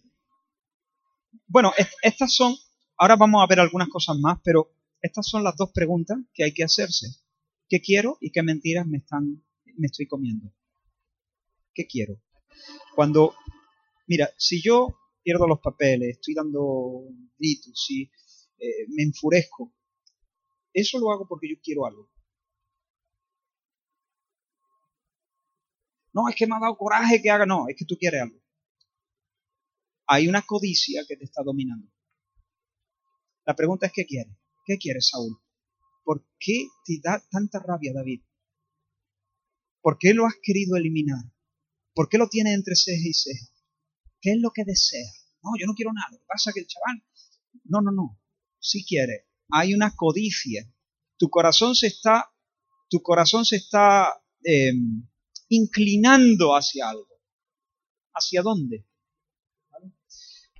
Bueno, estas son, ahora vamos a ver algunas cosas más, pero estas son las dos preguntas que hay que hacerse. ¿Qué quiero y qué mentiras me están, me estoy comiendo? ¿Qué quiero? Cuando, mira, si yo pierdo los papeles, estoy dando gritos, si eh, me enfurezco, eso lo hago porque yo quiero algo. No, es que me ha dado coraje que haga, no, es que tú quieres algo hay una codicia que te está dominando. La pregunta es, ¿qué quieres? ¿Qué quieres, Saúl? ¿Por qué te da tanta rabia, David? ¿Por qué lo has querido eliminar? ¿Por qué lo tienes entre ceja y ceja? ¿Qué es lo que deseas? No, yo no quiero nada. Lo que pasa que el chaval... No, no, no. Si quiere. Hay una codicia. Tu corazón se está, tu corazón se está em, inclinando hacia algo. ¿Hacia dónde?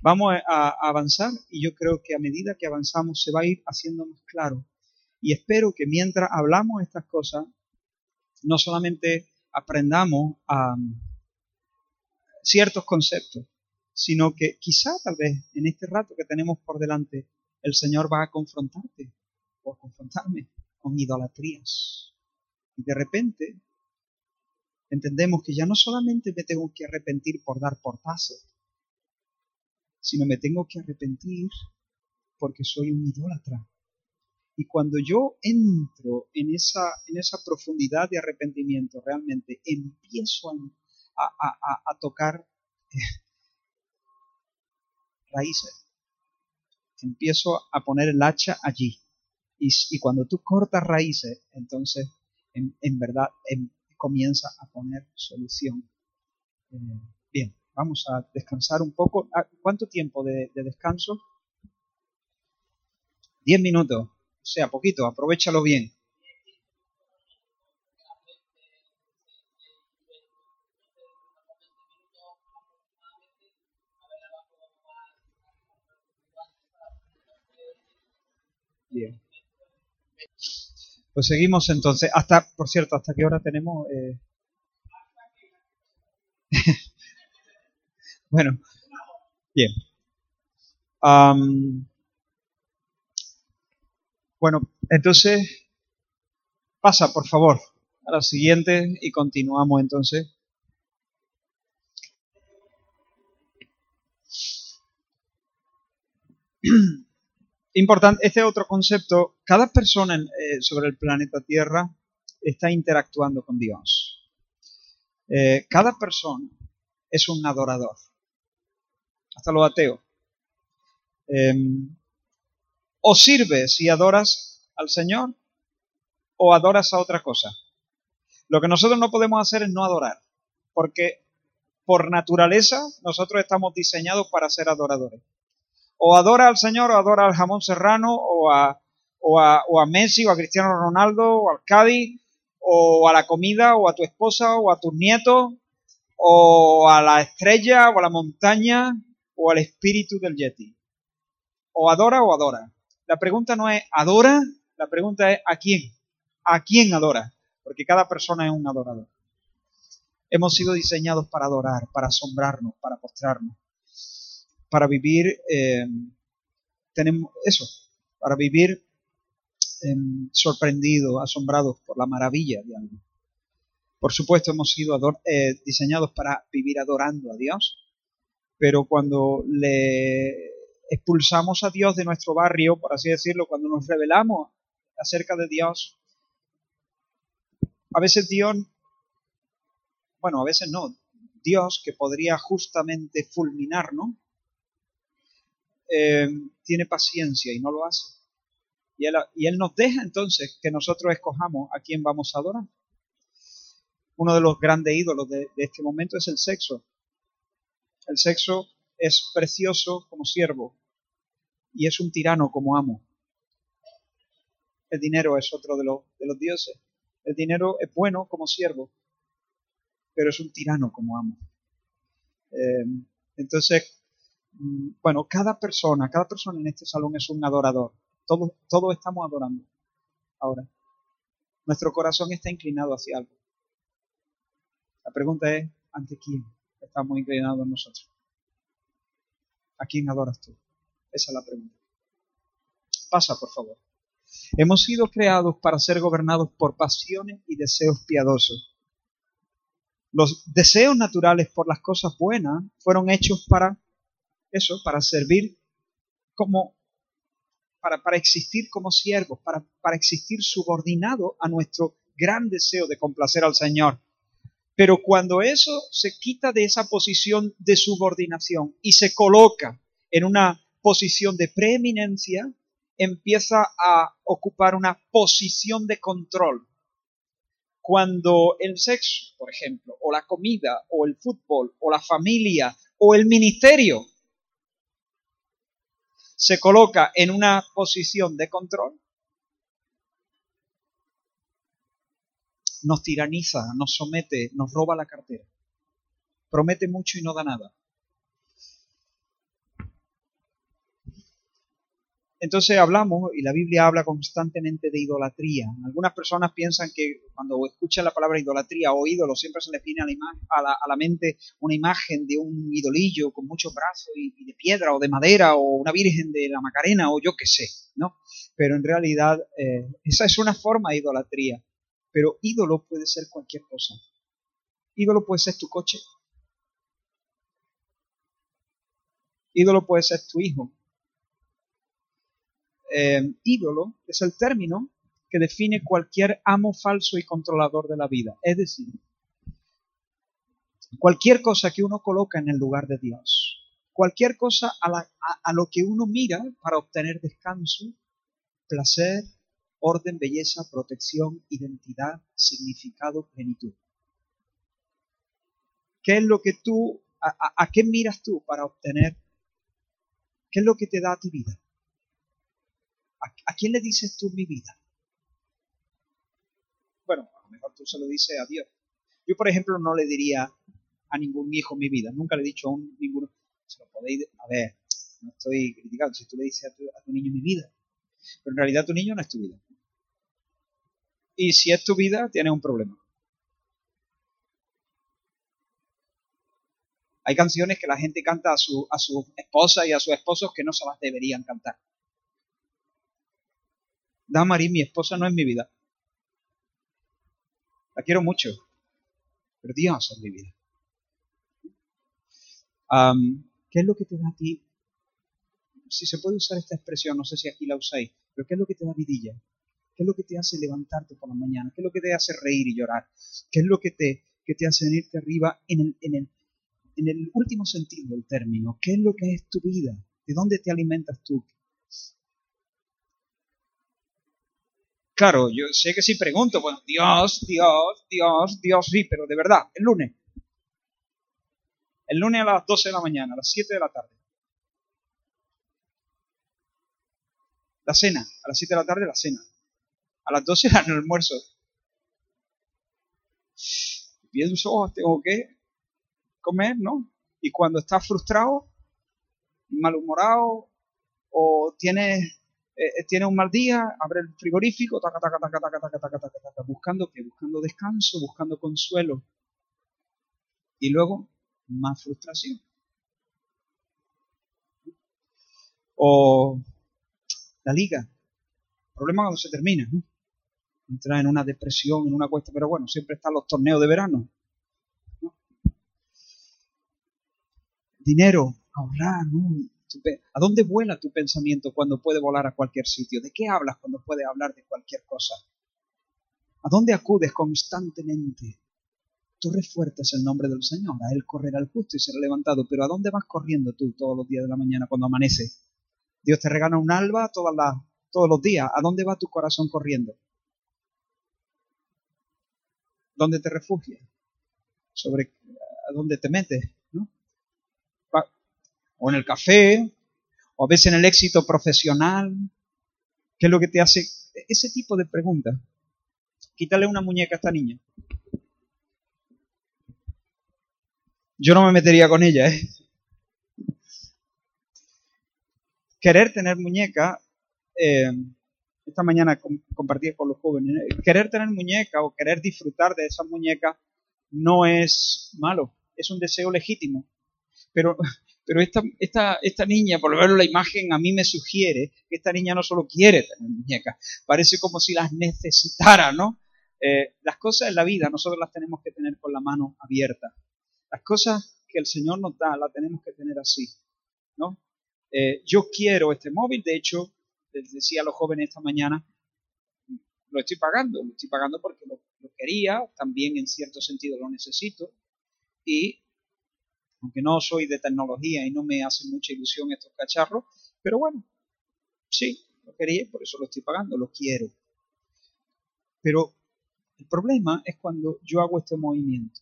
Vamos a, avanzar y yo creo que a medida que avanzamos se va a ir haciendo más claro. Y espero que mientras hablamos estas cosas, no solamente aprendamos a ciertos conceptos, sino que quizá tal vez en este rato que tenemos por delante, el Señor va a confrontarte o a confrontarme con idolatrías. Y de repente entendemos que ya no solamente me tengo que arrepentir por dar portazos, sino me tengo que arrepentir porque soy un idólatra. Y cuando yo entro en esa, en esa profundidad de arrepentimiento, realmente empiezo a, a, tocar eh, raíces. Empiezo a poner el hacha allí. Y, cuando tú cortas raíces, entonces en, verdad em, comienza a poner solución. Eh, bien. Vamos a descansar un poco. Ah, ¿Cuánto tiempo de, descanso? Diez minutos. O sea, poquito, aprovechalo bien. Bien. Pues seguimos entonces. Hasta, por cierto, ¿hasta qué hora tenemos? Eh... Bueno, bien. bueno, entonces, pasa, por favor, a la siguiente y continuamos entonces. Importante, este otro concepto, cada persona eh, sobre el planeta Tierra está interactuando con Dios. Eh, cada persona es un adorador hasta los ateos. Em, o sirves y adoras al Señor o adoras a otra cosa. Lo que nosotros no podemos hacer es no adorar, porque por naturaleza nosotros estamos diseñados para ser adoradores. O adora al Señor o adora al jamón serrano o a, o a, o a Messi o a Cristiano Ronaldo o al Cádiz o a la comida o a tu esposa o a tus nietos o a la estrella o a la montaña o al espíritu del Yeti. O adora o adora. La pregunta no es adora, la pregunta es a quién. ¿A quién adora? Porque cada persona es un adorador. Hemos sido diseñados para adorar, para asombrarnos, para postrarnos, para vivir, eh, tenemos eso, para vivir em, sorprendidos, asombrados por la maravilla de algo. Por supuesto, hemos sido eh, diseñados para vivir adorando a Dios, pero cuando le expulsamos a Dios de nuestro barrio, por así decirlo, cuando nos revelamos acerca de Dios, a veces Dios, bueno, a veces no, Dios que podría justamente fulminarnos, eh, tiene paciencia y no lo hace. Y él, y él, nos deja entonces que nosotros escojamos a quién vamos a adorar. Uno de los grandes ídolos de este momento es el sexo. El sexo es precioso como siervo y es un tirano como amo. El dinero es otro de, de los dioses. El dinero es bueno como siervo, pero es un tirano como amo. Eh, entonces, mm, bueno, cada persona, cada persona en este salón es un adorador. Todos, todos estamos adorando ahora. Nuestro corazón está inclinado hacia algo. La pregunta es, ¿ante quién? Estamos inclinados nosotros. ¿A quién adoras tú? Esa es la pregunta. Pasa, por favor. Hemos sido creados para ser gobernados por pasiones y deseos piadosos. Los deseos naturales por las cosas buenas fueron hechos para eso, para servir como, para, para existir como siervos, para, para existir subordinado a nuestro gran deseo de complacer al Señor. Pero cuando eso se quita de esa posición de subordinación y se coloca en una posición de preeminencia, empieza a ocupar una posición de control. Cuando el sexo, por ejemplo, o la comida, o el fútbol, o la familia, o el ministerio se coloca en una posición de control, nos tiraniza, nos somete, nos roba la cartera. Promete mucho y no da nada. entonces hablamos, y la Biblia habla constantemente de idolatría. Algunas personas piensan que cuando escuchan la palabra idolatría o ídolo, siempre se les viene a la, a la, mente una imagen de un idolillo con muchos brazos y, de piedra o de madera o una virgen de la Macarena o yo qué sé, ¿no? Pero en realidad eh, esa es una forma de idolatría. Pero ídolo puede ser cualquier cosa. Ídolo puede ser tu coche. Ídolo puede ser tu hijo eh, ídolo es el término que define cualquier amo falso y controlador de la vida. Es decir, cualquier cosa que uno coloca en el lugar de Dios, cualquier cosa a, lo que uno mira para obtener descanso, placer, orden, belleza, protección, identidad, significado, plenitud. ¿Qué es lo que tú, a, a, qué miras tú para obtener? ¿Qué es lo que te da a ti vida? ¿A, quién le dices tú mi vida? Bueno, a lo mejor tú se lo dices a Dios. Yo, por ejemplo, no le diría a ningún hijo mi vida. Nunca le he dicho a un, ninguno. Se lo podéis, a ver, no estoy criticando. Si tú le dices a tu, a tu niño mi vida, pero en realidad tu niño no es tu vida. Y si es tu vida, tienes un problema. Hay canciones que la gente canta a su, a su esposa y a sus esposos que no se las deberían cantar. Damari, mi esposa, no es mi vida. La quiero mucho, pero Dios es mi vida. ¿Qué es lo que te da a ti? Si se puede usar esta expresión, no sé si aquí la usáis, pero ¿qué es lo que te da vidilla? ¿Qué es lo que te hace levantarte por la mañana? ¿Qué es lo que te hace reír y llorar? ¿Qué es lo que te, que te hace venirte arriba en el, en, el, en el último sentido del término? ¿Qué es lo que es tu vida? ¿De dónde te alimentas tú? Claro, yo sé que si pregunto, bueno, Dios, Dios, Dios, Dios, sí, pero de verdad, el lunes. El lunes a las 12 de la mañana, a las 7 de la tarde. La cena, a las 7 de la tarde la cena. A las 12 el almuerzo. Pienso, oh, tengo que comer, ¿no? Y cuando estás frustrado, malhumorado, o tienes eh, eh, tiene un mal día, abre el frigorífico, taca, taca, taca, taca, taca, taca, taca, taca, buscando qué, buscando descanso, buscando consuelo. Y luego, más frustración. O la liga. Problema cuando se termina, ¿no? Entra en una depresión, en una cuesta, pero bueno, siempre están los torneos de verano. Dinero, ahorrar, ¿no? ¿A dónde vuela tu pensamiento cuando puede volar a cualquier sitio? ¿De qué hablas cuando puede hablar de cualquier cosa? ¿A dónde acudes constantemente? Tú refuertes el nombre del Señor, a Él correrá el justo y será levantado, pero ¿a dónde vas corriendo tú todos los días de la mañana cuando amanece? Dios te regala un alba todas las, todos los días. ¿A dónde va tu corazón corriendo? ¿Dónde te refugias? ¿Sobre a dónde te metes? o en el café, o a veces en el éxito profesional. ¿Qué es lo que te hace? Ese tipo de preguntas. Quítale una muñeca a esta niña. Yo no me metería con ella, ¿eh? Querer tener muñeca, eh, esta mañana compartí con los jóvenes, querer tener muñeca o querer disfrutar de esa muñeca no es malo, es un deseo legítimo. Pero pero esta, esta, esta niña, por lo menos la imagen a mí me sugiere que esta niña no solo quiere tener muñecas, parece como si las necesitara, ¿no? Eh, las cosas en la vida nosotros las tenemos que tener con la mano abierta. Las cosas que el Señor nos da las tenemos que tener así, ¿no? Eh, yo quiero este móvil, de hecho, les decía a los jóvenes esta mañana, lo estoy pagando, lo estoy pagando porque lo, quería, también en cierto sentido lo necesito, y aunque no soy de tecnología y no me hace mucha ilusión estos cacharros, pero bueno, sí, lo quería, por eso lo estoy pagando, lo quiero. Pero el problema es cuando yo hago este movimiento.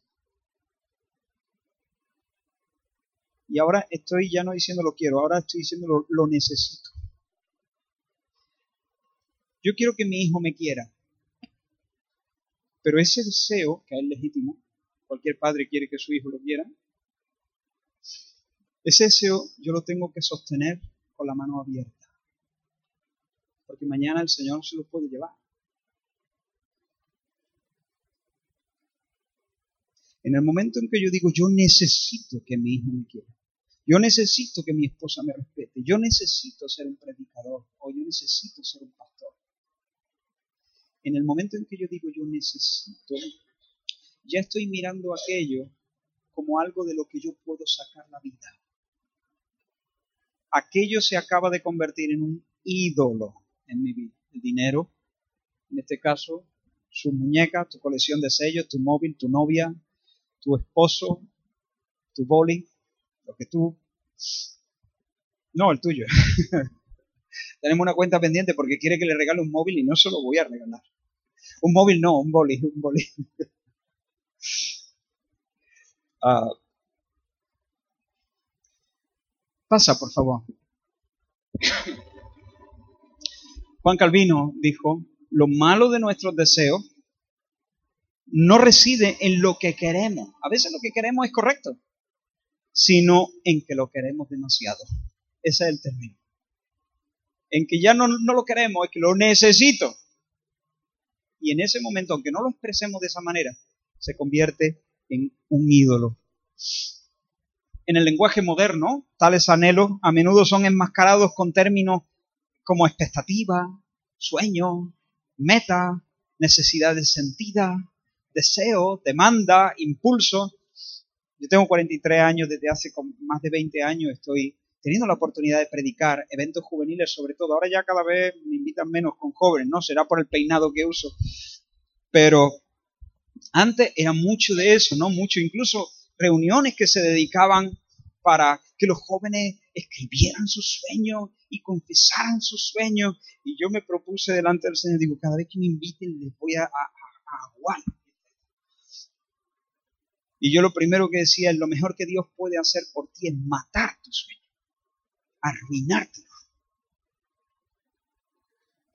Y ahora estoy ya no diciendo lo quiero, ahora estoy diciendo lo necesito. Yo quiero que mi hijo me quiera. Pero ese deseo, que es legítimo, cualquier padre quiere que su hijo lo quiera, ese deseo yo lo tengo que sostener con la mano abierta. porque mañana el Señor se los puede llevar. En el momento en que yo digo, yo necesito que mi hijo me quiera, yo necesito que mi esposa me respete, yo necesito ser un predicador o yo necesito ser un pastor. En el momento en que yo digo, yo necesito, ya estoy mirando aquello como algo de lo que yo puedo sacar la vida. Aquello se acaba de convertir en un ídolo en mi vida. El dinero, en este caso, su muñeca, tu colección de sellos, tu móvil, tu novia, tu esposo, tu boli, lo que tú... No, el tuyo. Tenemos una cuenta pendiente porque quiere que le regale un móvil y no se lo voy a regalar. Un móvil no, un boli, un boli. Ah. pasa, por favor. Juan Calvino dijo, lo malo de nuestros deseos no reside en lo que queremos. A veces lo que queremos es correcto, sino en que lo queremos demasiado. Ese es el término. En que ya no, no lo queremos, es que lo necesito. Y en ese momento, aunque no lo expresemos de esa manera, se convierte en un ídolo. En el lenguaje moderno, tales anhelos a menudo son enmascarados con términos como expectativa, sueño, meta, necesidades sentidas, deseo, demanda, impulso. Yo tengo 43 años, desde hace más de 20 años estoy teniendo la oportunidad de predicar eventos juveniles sobre todo. Ahora ya cada vez me invitan menos con jóvenes, ¿no? Será por el peinado que uso. Pero antes era mucho de eso, ¿no? Mucho, incluso reuniones que se dedicaban para que los jóvenes escribieran sus sueños y confesaran sus sueños. Y yo me propuse delante del Señor, digo, cada vez que me inviten les voy a, a, a y yo lo primero que decía es, lo mejor que Dios puede hacer por ti es matar tu sueño, arruinártelo.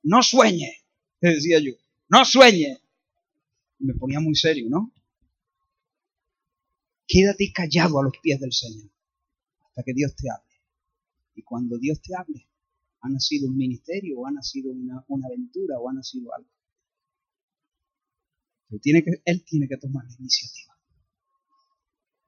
No sueñe, decía yo, no sueñe. me ponía muy serio, ¿no? Quédate callado a los pies del Señor hasta que Dios te hable. Y cuando Dios te hable, ha nacido un ministerio, o ha nacido una, una aventura, o ha nacido algo. Pero tiene que, él tiene que tomar la iniciativa.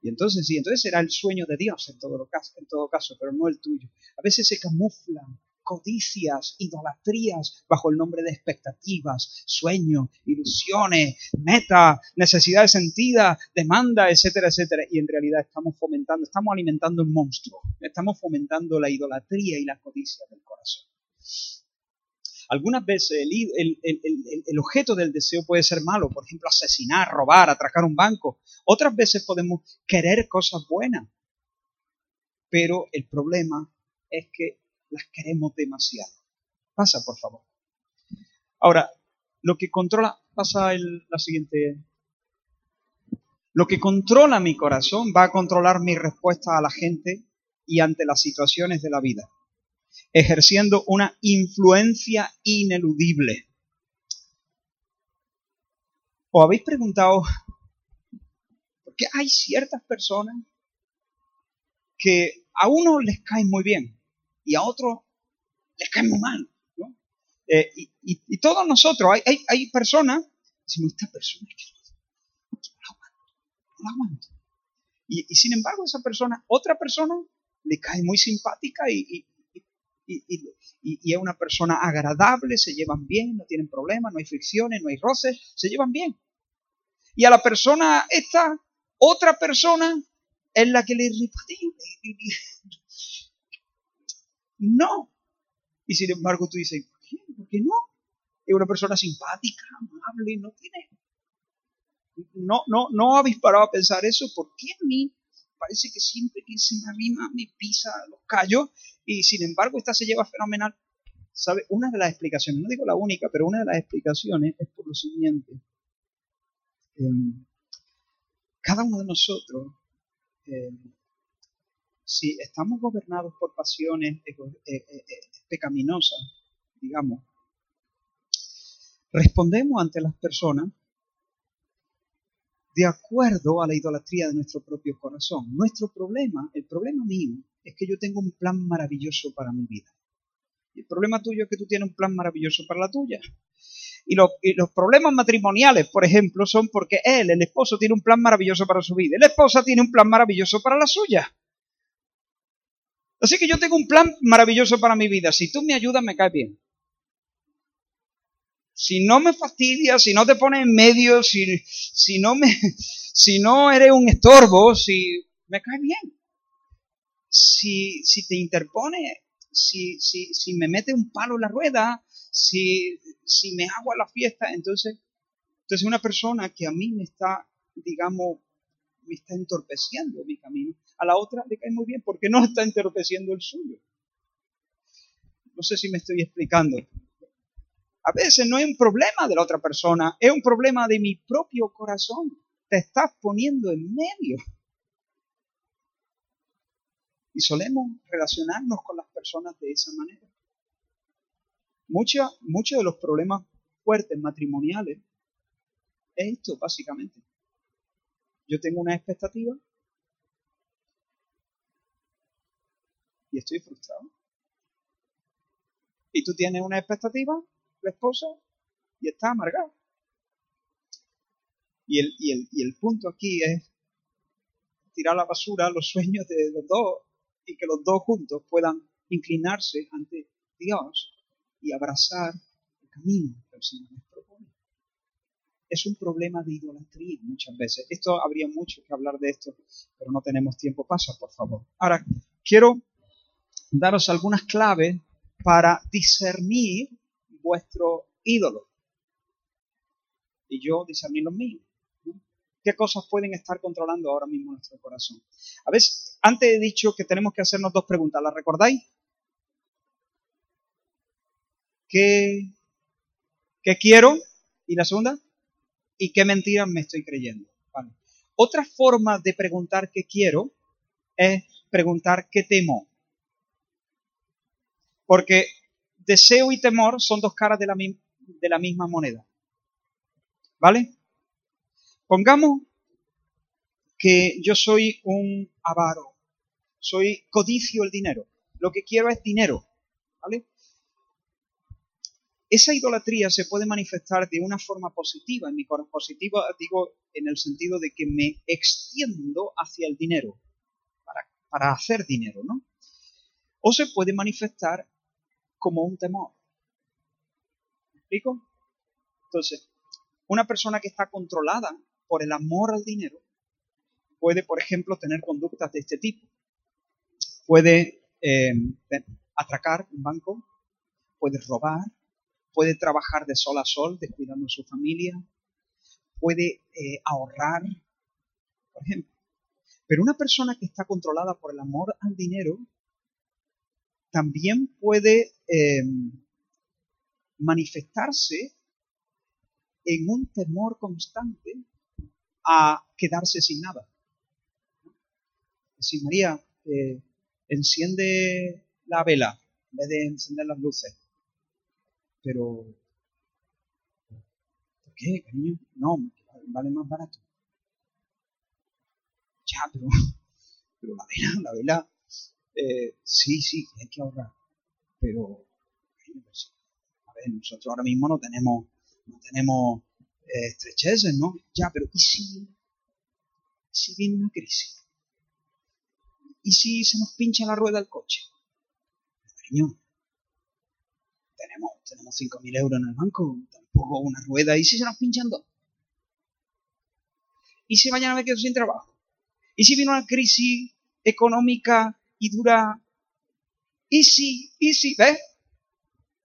Y entonces sí, entonces será el sueño de Dios en todo, caso, en todo caso, pero no el tuyo. A veces se camuflan codicias, idolatrías bajo el nombre de expectativas, sueños, ilusiones, meta, necesidades sentidas, demanda, etcétera, etcétera. Y en realidad estamos fomentando, estamos alimentando un monstruo, estamos fomentando la idolatría y la codicia del corazón. Algunas veces el, objeto del deseo puede ser malo, por ejemplo, asesinar, robar, atracar un banco. Otras veces podemos querer cosas buenas, pero el problema es que las queremos demasiado. Pasa, por favor. Ahora, lo que controla, pasa la siguiente. Lo que controla mi corazón va a controlar mi respuesta a la gente y ante las situaciones de la vida ejerciendo una influencia ineludible. ¿Os habéis preguntado por qué hay ciertas personas que a unos les caen muy bien y a otros les caen muy mal? Eh, y, todos nosotros, hay, hay, personas, decimos, esta persona que no, la aguanto, no la aguanto. Y, sin embargo, esa persona, otra persona, le cae muy simpática y, y, es una persona agradable, se llevan bien, no tienen problemas, no hay fricciones, no hay roces, se llevan bien. Y a la persona esta, otra persona, es la que le irrita. No. Y sin embargo tú dices, ¿por qué? ¿Por qué no? Es una persona simpática, amable, no tiene... No, no, no habéis parado a pensar eso. ¿Por qué a mí parece que siempre que se me arrima me pisa los callos y sin embargo esta se lleva fenomenal. ¿Sabe? Una de las explicaciones, no digo la única, pero una de las explicaciones es por lo siguiente. Em, cada uno de nosotros, em, si estamos gobernados por pasiones eh, eh, eh, pecaminosas, digamos, respondemos ante las personas de acuerdo a la idolatría de nuestro propio corazón. Nuestro problema, el problema mío, es que yo tengo un plan maravilloso para mi vida. Y el problema tuyo es que tú tienes un plan maravilloso para la tuya. Y, los problemas matrimoniales, por ejemplo, son porque él, el esposo, tiene un plan maravilloso para su vida. Y la esposa tiene un plan maravilloso para la suya. Así que yo tengo un plan maravilloso para mi vida. Si tú me ayudas, me cae bien. Si no me fastidias, si no te pones en medio, si, si, no, me, si no eres un estorbo, si me cae bien. Si, si te interpone, si, si, si me mete un palo en la rueda, si, si me hago a la fiesta, entonces, entonces una persona que a mí me está, digamos, me está entorpeciendo mi camino, a la otra le cae muy bien porque no está entorpeciendo el suyo. No sé si me estoy explicando. A veces no es un problema de la otra persona, es un problema de mi propio corazón. Te estás poniendo en medio. Y solemos relacionarnos con las personas de esa manera. Muchos de los problemas fuertes matrimoniales es esto, básicamente. Yo tengo una expectativa y estoy frustrado. Y tú tienes una expectativa, esposa, y está amargado. Y el, y el, y el punto aquí es tirar a la basura los sueños de los dos y que los dos juntos puedan inclinarse ante Dios y abrazar el camino que el Señor nos propone. Es un problema de idolatría muchas veces. Esto habría mucho que hablar de esto, pero no tenemos tiempo. Pasa, por favor. Ahora, quiero daros algunas claves para discernir vuestro ídolo. Y yo discernir los míos. ¿Qué cosas pueden estar controlando ahora mismo nuestro corazón? A veces, antes he dicho que tenemos que hacernos dos preguntas. ¿Las recordáis? ¿Qué, qué quiero? Y la segunda, ¿y qué mentiras me estoy creyendo? Otra forma de preguntar qué quiero es preguntar qué temo. Porque deseo y temor son dos caras de la, misma moneda. ¿Vale? Pongamos que yo soy un avaro, soy codicio el dinero. Lo que quiero es dinero. ¿Vale? Esa idolatría se puede manifestar de una forma positiva. En mi corazón positiva digo en el sentido de que me extiendo hacia el dinero, para, hacer dinero, ¿no? O se puede manifestar como un temor. ¿Me explico? Entonces, una persona que está controlada por el amor al dinero puede, por ejemplo, tener conductas de este tipo. Puede eh, atracar un banco, puede robar, puede trabajar de sol a sol, descuidando a su familia, puede eh, ahorrar, por ejemplo. Pero una persona que está controlada por el amor al dinero también puede em, manifestarse en un temor constante a quedarse sin nada. Si María eh, enciende la vela en vez de encender las luces, pero, ¿por qué, cariño? No, vale más barato. Ya, pero, pero la vela, la vela, eh, sí, sí, hay que ahorrar. Pero, pues, a ver, nosotros ahora mismo no tenemos, no tenemos eh, estrecheces, ¿no? Ya, pero ¿y si, ¿y si viene una crisis? ¿Y si se nos pincha la rueda del coche? Cariño, tenemos, tenemos 5.000 euros en el banco, tampoco una rueda, ¿y si se nos pinchan dos? ¿Y si mañana me quedo sin trabajo? ¿Y si viene una crisis económica y dura? ¿Y si, y si, ves?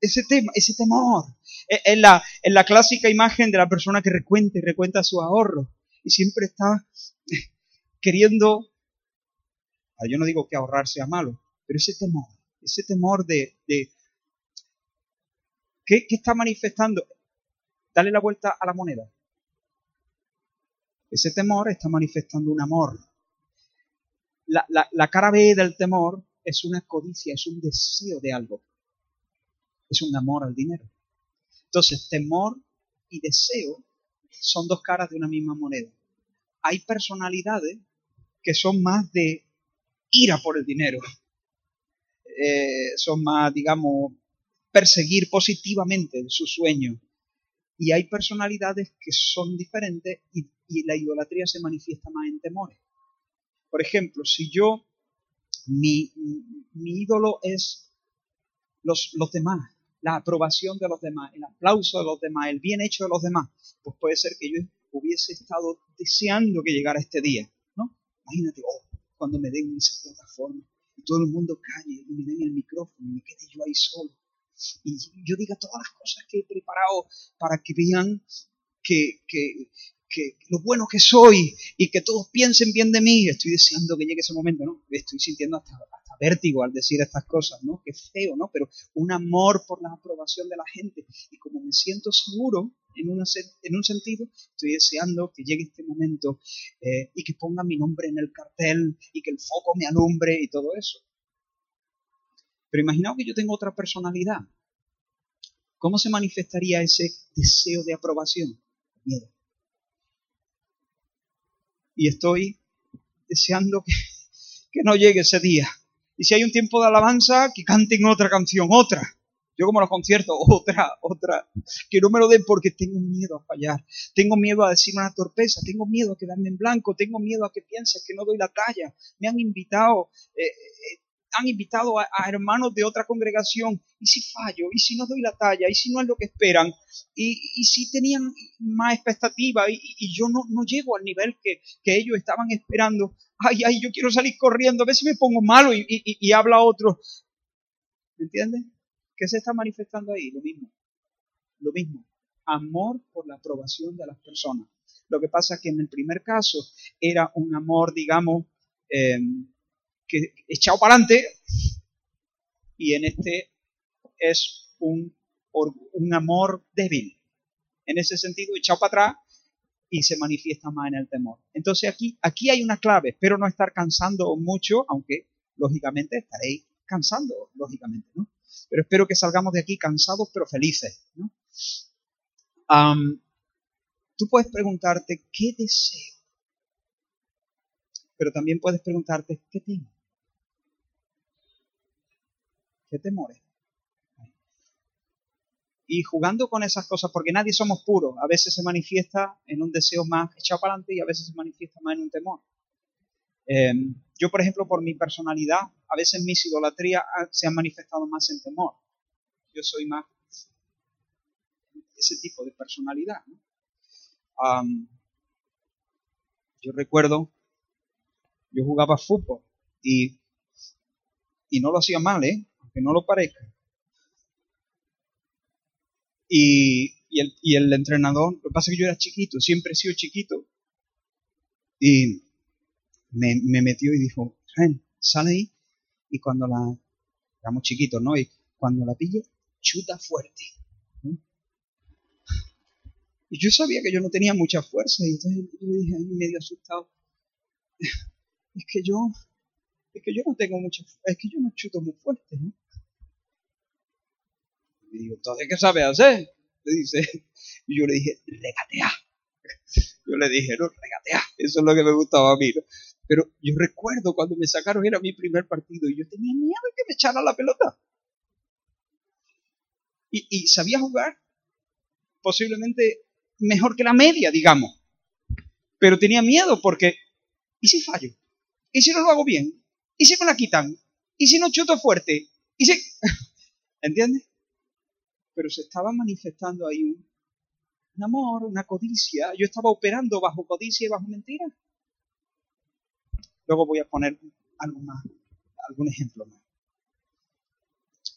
Ese tema, ese temor. Es la, la clásica imagen de la persona que recuenta y recuenta su ahorro y siempre está queriendo, yo no digo que ahorrar sea malo, pero ese temor, ese temor de, ¿Qué, está manifestando? Dale la vuelta a la moneda. Ese temor está manifestando un amor. La, la, cara B del temor es una codicia, es un deseo de algo. Es un amor al dinero. Entonces, temor y deseo son dos caras de una misma moneda. Hay personalidades que son más de ira por el dinero. Eh, son más, digamos, perseguir positivamente su sueño. Y hay personalidades que son diferentes y, la idolatría se manifiesta más en temores. Por ejemplo, si yo, mi, ídolo es los, los demás, la aprobación de los demás, el aplauso de los demás, el bien hecho de los demás, pues puede ser que yo hubiese estado deseando que llegara este día, ¿no? Imagínate, oh, cuando me den esa plataforma y todo el mundo calle y me den el micrófono y me quede yo ahí solo y yo diga todas las cosas que he preparado para que vean que, que, que lo bueno que soy y que todos piensen bien de mí. Estoy deseando que llegue ese momento, ¿no? Estoy sintiendo hasta, hasta vértigo al decir estas cosas, ¿no? Qué feo, ¿no? Pero un amor por la aprobación de la gente. Y como me siento seguro en, una, en un sentido, estoy deseando que llegue este momento eh, y que pongan mi nombre en el cartel y que el foco me alumbre y todo eso. Pero imaginaos que yo tengo otra personalidad. ¿Cómo se manifestaría ese deseo de aprobación? Miedo y estoy deseando que, no llegue ese día. Y si hay un tiempo de alabanza, que canten otra canción, otra. Yo como los conciertos, otra, otra. Que no me lo den porque tengo miedo a fallar. Tengo miedo a decir una torpeza. Tengo miedo a quedarme en blanco. Tengo miedo a que pienses que no doy la talla. Me han invitado eh, eh, han invitado a, hermanos de otra congregación, y si fallo, y si no doy la talla, y si no es lo que esperan, y, si tenían más expectativa y, yo no, no, llego al nivel que, ellos estaban esperando, ay, ay, yo quiero salir corriendo, a ver si me pongo malo y, y habla otro. ¿Me entiendes? ¿Qué se está manifestando ahí? Lo mismo. Lo mismo. Amor por la aprobación de las personas. Lo que pasa es que en el primer caso era un amor, digamos, eh, echado para adelante y en este es un, un amor débil. En ese sentido, echado para atrás y se manifiesta más en el temor. Entonces aquí, aquí hay una clave. Espero no estar cansando mucho, aunque lógicamente estaréis cansando, lógicamente, ¿no? Pero espero que salgamos de aquí cansados pero felices, ¿no? tú puedes preguntarte, ¿qué deseo? Pero también puedes preguntarte, ¿qué tengo? ¿Qué temores? Y jugando con esas cosas, porque nadie somos puros, a veces se manifiesta en un deseo más echado para adelante y a veces se manifiesta más en un temor. Em, yo, por ejemplo, por mi personalidad, a veces mis idolatrías se han manifestado más en temor. Yo soy más ese tipo de personalidad. yo recuerdo, yo jugaba fútbol y, y no lo hacía mal, ¿eh? Que no lo parezca. Y, el, entrenador, lo que pasa es que yo era chiquito, siempre he sido chiquito, y me, metió y dijo, sale ahí, y cuando la, éramos chiquitos, ¿no? Y cuando la pille, chuta fuerte. Y yo sabía que yo no tenía mucha fuerza, y entonces yo le dije ahí medio asustado, es que yo, es que yo no tengo mucha, es que yo no chuto muy fuerte, ¿no? Y digo, entonces, ¿qué sabe hacer? Le dice, y yo le dije, regatea. Yo le dije, no, regatea. Eso es lo que me gustaba a mí. Pero yo recuerdo cuando me sacaron, era mi primer partido, y yo tenía miedo de que me echaran la pelota. Y, y sabía jugar posiblemente mejor que la media, digamos. Pero tenía miedo porque, ¿y si fallo? ¿Y si no lo hago bien? ¿Y si me la quitan? ¿Y si no chuto fuerte? ¿Y si... ¿Entiendes? pero se estaba manifestando ahí un, amor, una codicia. Yo estaba operando bajo codicia y bajo mentira. Luego voy a poner algo más, algún ejemplo más.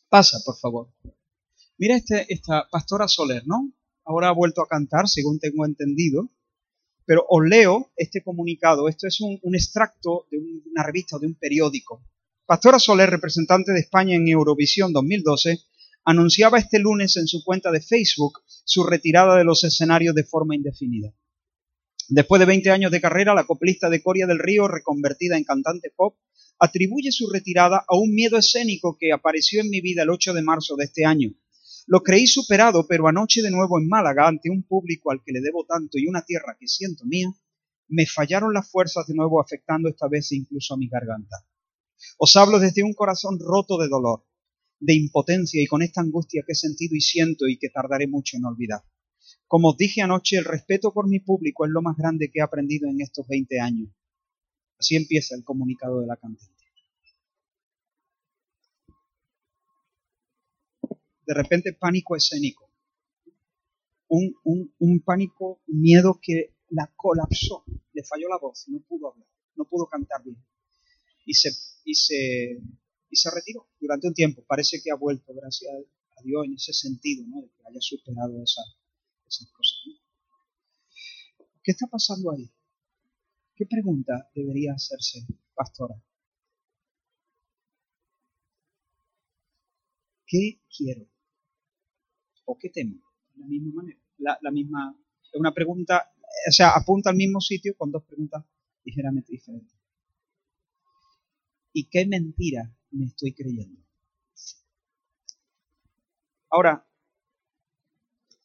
Pasa, por favor. Mira este, esta pastora Soler, ¿no? Ahora ha vuelto a cantar, según tengo entendido. Pero os leo este comunicado. Esto es un, extracto de una revista de un periódico. Pastora Soler, representante de España en Eurovisión 2012, anunciaba este lunes en su cuenta de Facebook su retirada de los escenarios de forma indefinida. Después de 20 años de carrera, la coplista de Coria del Río, reconvertida en cantante pop, atribuye su retirada a un miedo escénico que apareció en mi vida el 8 de marzo de este año. Lo creí superado, pero anoche de nuevo en Málaga, ante un público al que le debo tanto y una tierra que siento mía, me fallaron las fuerzas de nuevo afectando esta vez incluso a mi garganta. Os hablo desde un corazón roto de dolor de impotencia y con esta angustia que he sentido y siento y que tardaré mucho en olvidar. Como os dije anoche, el respeto por mi público es lo más grande que he aprendido en estos 20 años. Así empieza el comunicado de la cantante. De repente pánico escénico. Un, un, un pánico, un miedo que la colapsó. Le falló la voz, no pudo hablar, no pudo cantar bien. Y se, y se, y se retiró durante un tiempo. Parece que ha vuelto, gracias a Dios, en ese sentido, ¿no? de que haya superado esa, esas cosas. ¿Qué está pasando ahí? ¿Qué pregunta debería hacerse, pastora? ¿Qué quiero? ¿O qué temo? De la misma manera. La, la misma, es una pregunta, o sea, apunta al mismo sitio con dos preguntas ligeramente diferentes. ¿Y qué mentira me estoy creyendo? Ahora,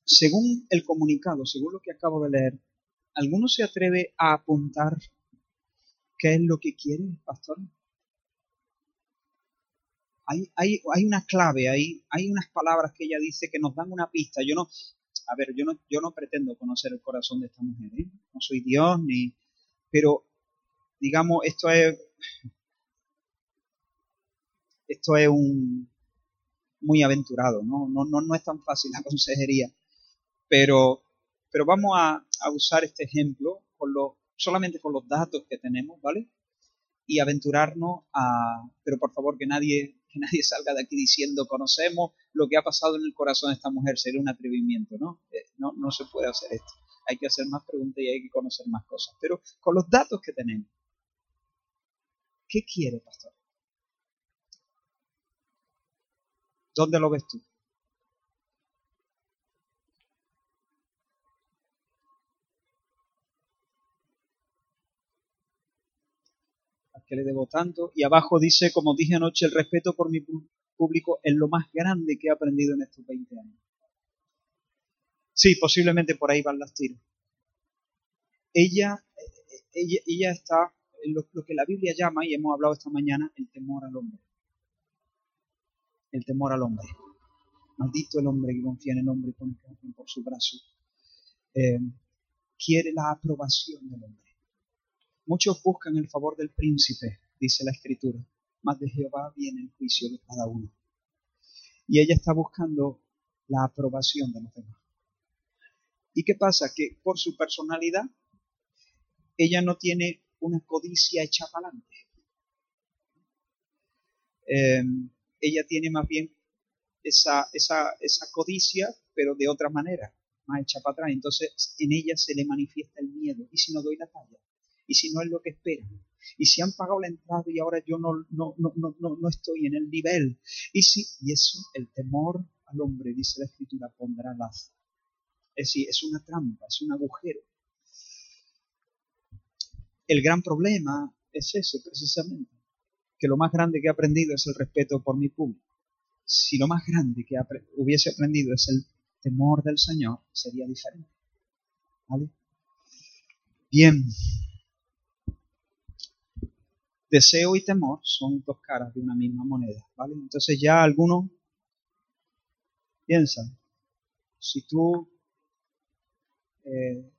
según el comunicado, según lo que acabo de leer, ¿alguno se atreve a apuntar qué es lo que quiere, pastor? Hay, hay, una clave, hay, hay unas palabras que ella dice que nos dan una pista. Yo no, a ver, yo no, yo no pretendo conocer el corazón de esta mujer, ¿eh? no soy Dios, ni, pero digamos, esto es, esto es un muy aventurado, ¿no? No, no, no es tan fácil la consejería. Pero, pero vamos a, usar este ejemplo con lo, solamente con los datos que tenemos, ¿vale? Y aventurarnos a, pero por favor que nadie, que nadie salga de aquí diciendo conocemos lo que ha pasado en el corazón de esta mujer, sería un atrevimiento, ¿no? Eh, no, no se puede hacer esto. Hay que hacer más preguntas y hay que conocer más cosas. Pero con los datos que tenemos, ¿qué quiere, pastor? ¿Dónde lo ves tú? Que le debo tanto. Y abajo dice, como dije anoche, el respeto por mi público es lo más grande que he aprendido en estos 20 años. Sí, posiblemente por ahí van las tiros. Ella, ella, ella está en lo, que la Biblia llama, y hemos hablado esta mañana, el temor al hombre. El temor al hombre. Maldito el hombre que confía en el hombre y pone por su brazo. Eh, quiere la aprobación del hombre. Muchos buscan el favor del príncipe, dice la escritura, mas de Jehová viene el juicio de cada uno. Y ella está buscando la aprobación de los demás. ¿Y qué pasa? Que por su personalidad, ella no tiene una codicia hecha para adelante. Em, ella tiene más bien esa, esa, esa codicia, pero de otra manera, más hecha para atrás. Entonces en ella se le manifiesta el miedo. ¿Y si no doy la talla? Y si no es lo que esperan. Y si han pagado la entrada y ahora yo no, no, no, no, no estoy en el nivel. Y si, y eso, el temor al hombre, dice la escritura, pondrá lazo. Es decir, es una trampa, es un agujero. El gran problema es ese, precisamente, que lo más grande que he aprendido es el respeto por mi público. Si lo más grande que hubiese aprendido es el temor del Señor, sería diferente. ¿Vale? Bien, deseo y temor son dos caras de una misma moneda, ¿vale? Entonces ya algunos piensan, si tú eh,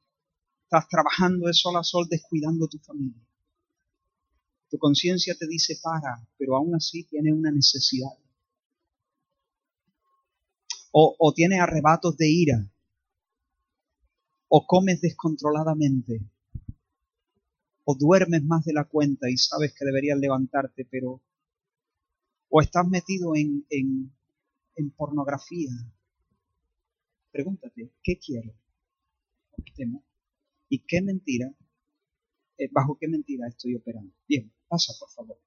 estás trabajando de sol a sol descuidando tu familia, tu conciencia te dice para, pero aún así tienes una necesidad. O, o tienes arrebatos de ira, o comes descontroladamente, o duermes más de la cuenta y sabes que deberías levantarte, pero o estás metido en, en, pornografía. Pregúntate, ¿qué quiero? ¿Y qué mentira? Eh, ¿Bajo qué mentira estoy operando? Bien, pasa por favor.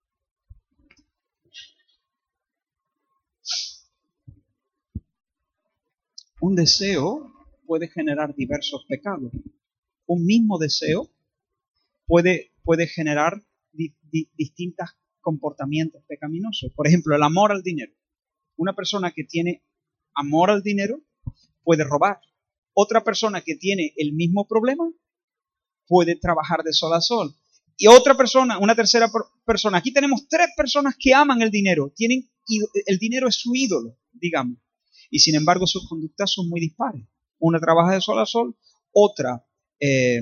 Un deseo puede generar diversos pecados. Un mismo deseo puede, puede generar distintos comportamientos pecaminosos. Por ejemplo, el amor al dinero. Una persona que tiene amor al dinero puede robar. Otra persona que tiene el mismo problema puede trabajar de sol a sol. y otra persona, una tercera persona. Aquí tenemos tres personas que aman el dinero, tienen el dinero es su ídolo, digamos. Y sin embargo sus conductas son muy dispares. Una trabaja de sol a sol, otra eh,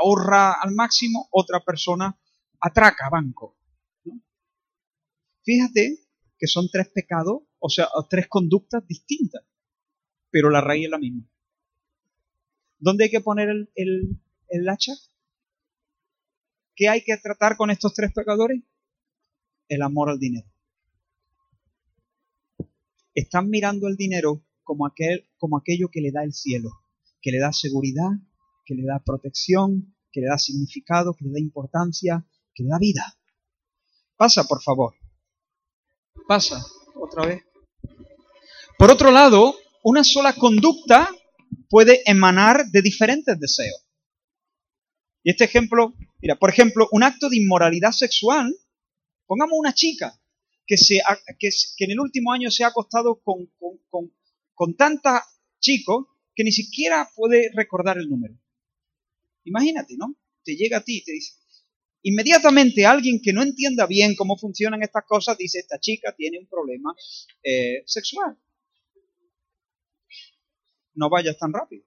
ahorra al máximo, otra persona atraca banco. Fíjate que son tres pecados, o sea, tres conductas distintas, pero la raíz es la misma. ¿Dónde hay que poner el, el hacha? ¿Qué hay que tratar con estos tres pecadores? El amor al dinero. Están mirando el dinero como, aquel, como aquello que le da el cielo, que le da seguridad, que le da protección, que le da significado, que le da importancia, que le da vida. Pasa, por favor. Pasa, otra vez. Por otro lado, una sola conducta puede emanar de diferentes deseos. Y este ejemplo, mira, por ejemplo, un acto de inmoralidad sexual, pongamos una chica que, se que, en el último año se ha acostado con, con, con, tanta chicos que ni siquiera puede recordar el número. Imagínate, ¿no? Te llega a ti y te dice, inmediatamente alguien que no entienda bien cómo funcionan estas cosas dice, esta chica tiene un problema eh, sexual. No vayas tan rápido.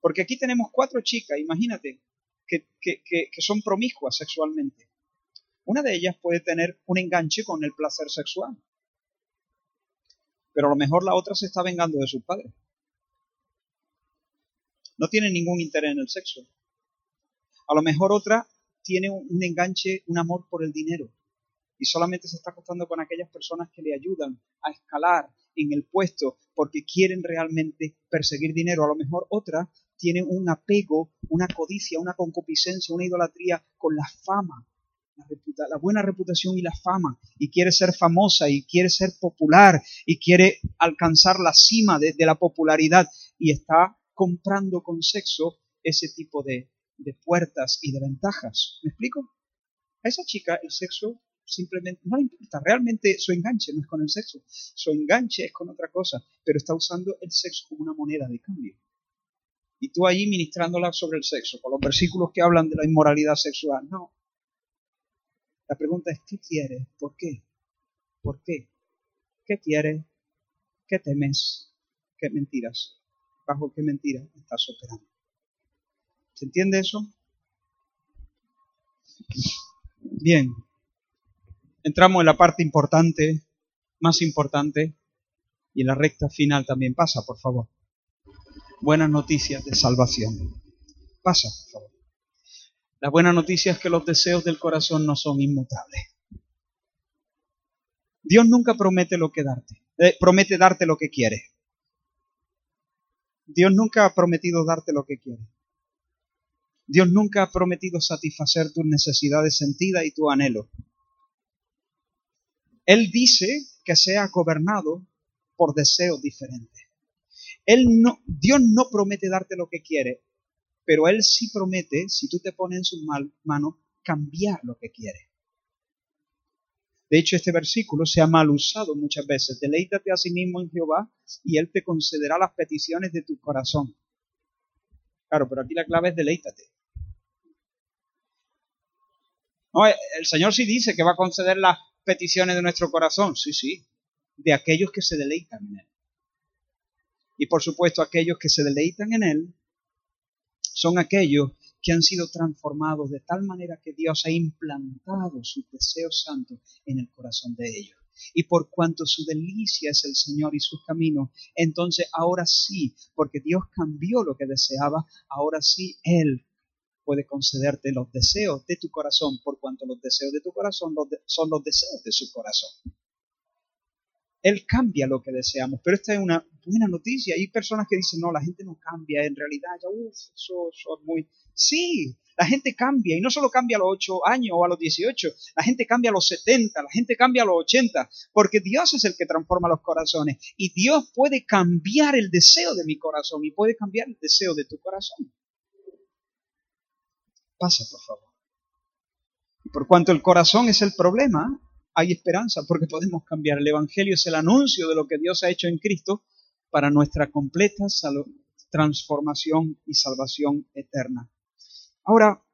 Porque aquí tenemos cuatro chicas, imagínate, que, que, son promiscuas sexualmente. Una de ellas puede tener un enganche con el placer sexual. Pero a lo mejor la otra se está vengando de sus padres. No tiene ningún interés en el sexo. A lo mejor otra tiene un enganche, un amor por el dinero. Y solamente se está acostando con aquellas personas que le ayudan a escalar en el puesto porque quieren realmente perseguir dinero. A lo mejor otra tiene un apego, una codicia, una concupiscencia, una idolatría con la fama, la, buena reputación y la fama, y quiere ser famosa y quiere ser popular y quiere alcanzar la cima de, la popularidad y está comprando con sexo ese tipo de, de puertas y de ventajas. ¿Me explico? A esa chica el sexo simplemente no le importa. Realmente su enganche no es con el sexo, su enganche es con otra cosa, pero está usando el sexo como una moneda de cambio. Y tú allí ministrándola sobre el sexo, con los versículos que hablan de la inmoralidad sexual. No. La pregunta es, ¿qué quieres? ¿Por qué? ¿Por qué? ¿Qué quieres? ¿Qué temes? ¿Qué mentiras? ¿Bajo qué mentira estás operando? ¿Se entiende eso? Bien. Entramos en la parte importante, más importante, y en la recta final también pasa, por favor buenas noticias de salvación. Pasa, por favor. La buena noticia es que los deseos del corazón no son inmutables. Dios nunca promete lo que darte, eh, promete darte lo que quiere. Dios nunca ha prometido darte lo que quiere. Dios nunca ha prometido satisfacer tus necesidades sentidas y tu anhelo. Él dice que sea gobernado por deseos diferentes. Él no, Dios no promete darte lo que quiere, pero Él sí promete, si tú te pones en sus manos, cambiar lo que quiere. De hecho, este versículo se ha mal usado muchas veces. Deleítate a sí mismo en Jehová y Él te concederá las peticiones de tu corazón. Claro, pero aquí la clave es deleítate. No, el Señor sí dice que va a conceder las peticiones de nuestro corazón. Sí, sí. De aquellos que se deleitan en Él. Y por supuesto aquellos que se deleitan en Él son aquellos que han sido transformados de tal manera que Dios ha implantado sus deseos santos en el corazón de ellos. Y por cuanto su delicia es el Señor y sus caminos, entonces ahora sí, porque Dios cambió lo que deseaba, ahora sí Él puede concederte los deseos de tu corazón, por cuanto los deseos de tu corazón son los deseos de su corazón. Él cambia lo que deseamos. Pero esta es una buena noticia. Hay personas que dicen, no, la gente no cambia. En realidad, ya, uff, eso, es muy... Sí, la gente cambia. Y no solo cambia a los 8 años o a los 18. La gente cambia a los 70. La gente cambia a los 80. Porque Dios es el que transforma los corazones. Y Dios puede cambiar el deseo de mi corazón. Y puede cambiar el deseo de tu corazón. Pasa, por favor. Por cuanto el corazón es el problema, hay esperanza porque podemos cambiar. El Evangelio es el anuncio de lo que Dios ha hecho en Cristo para nuestra completa transformación y salvación eterna. Ahora,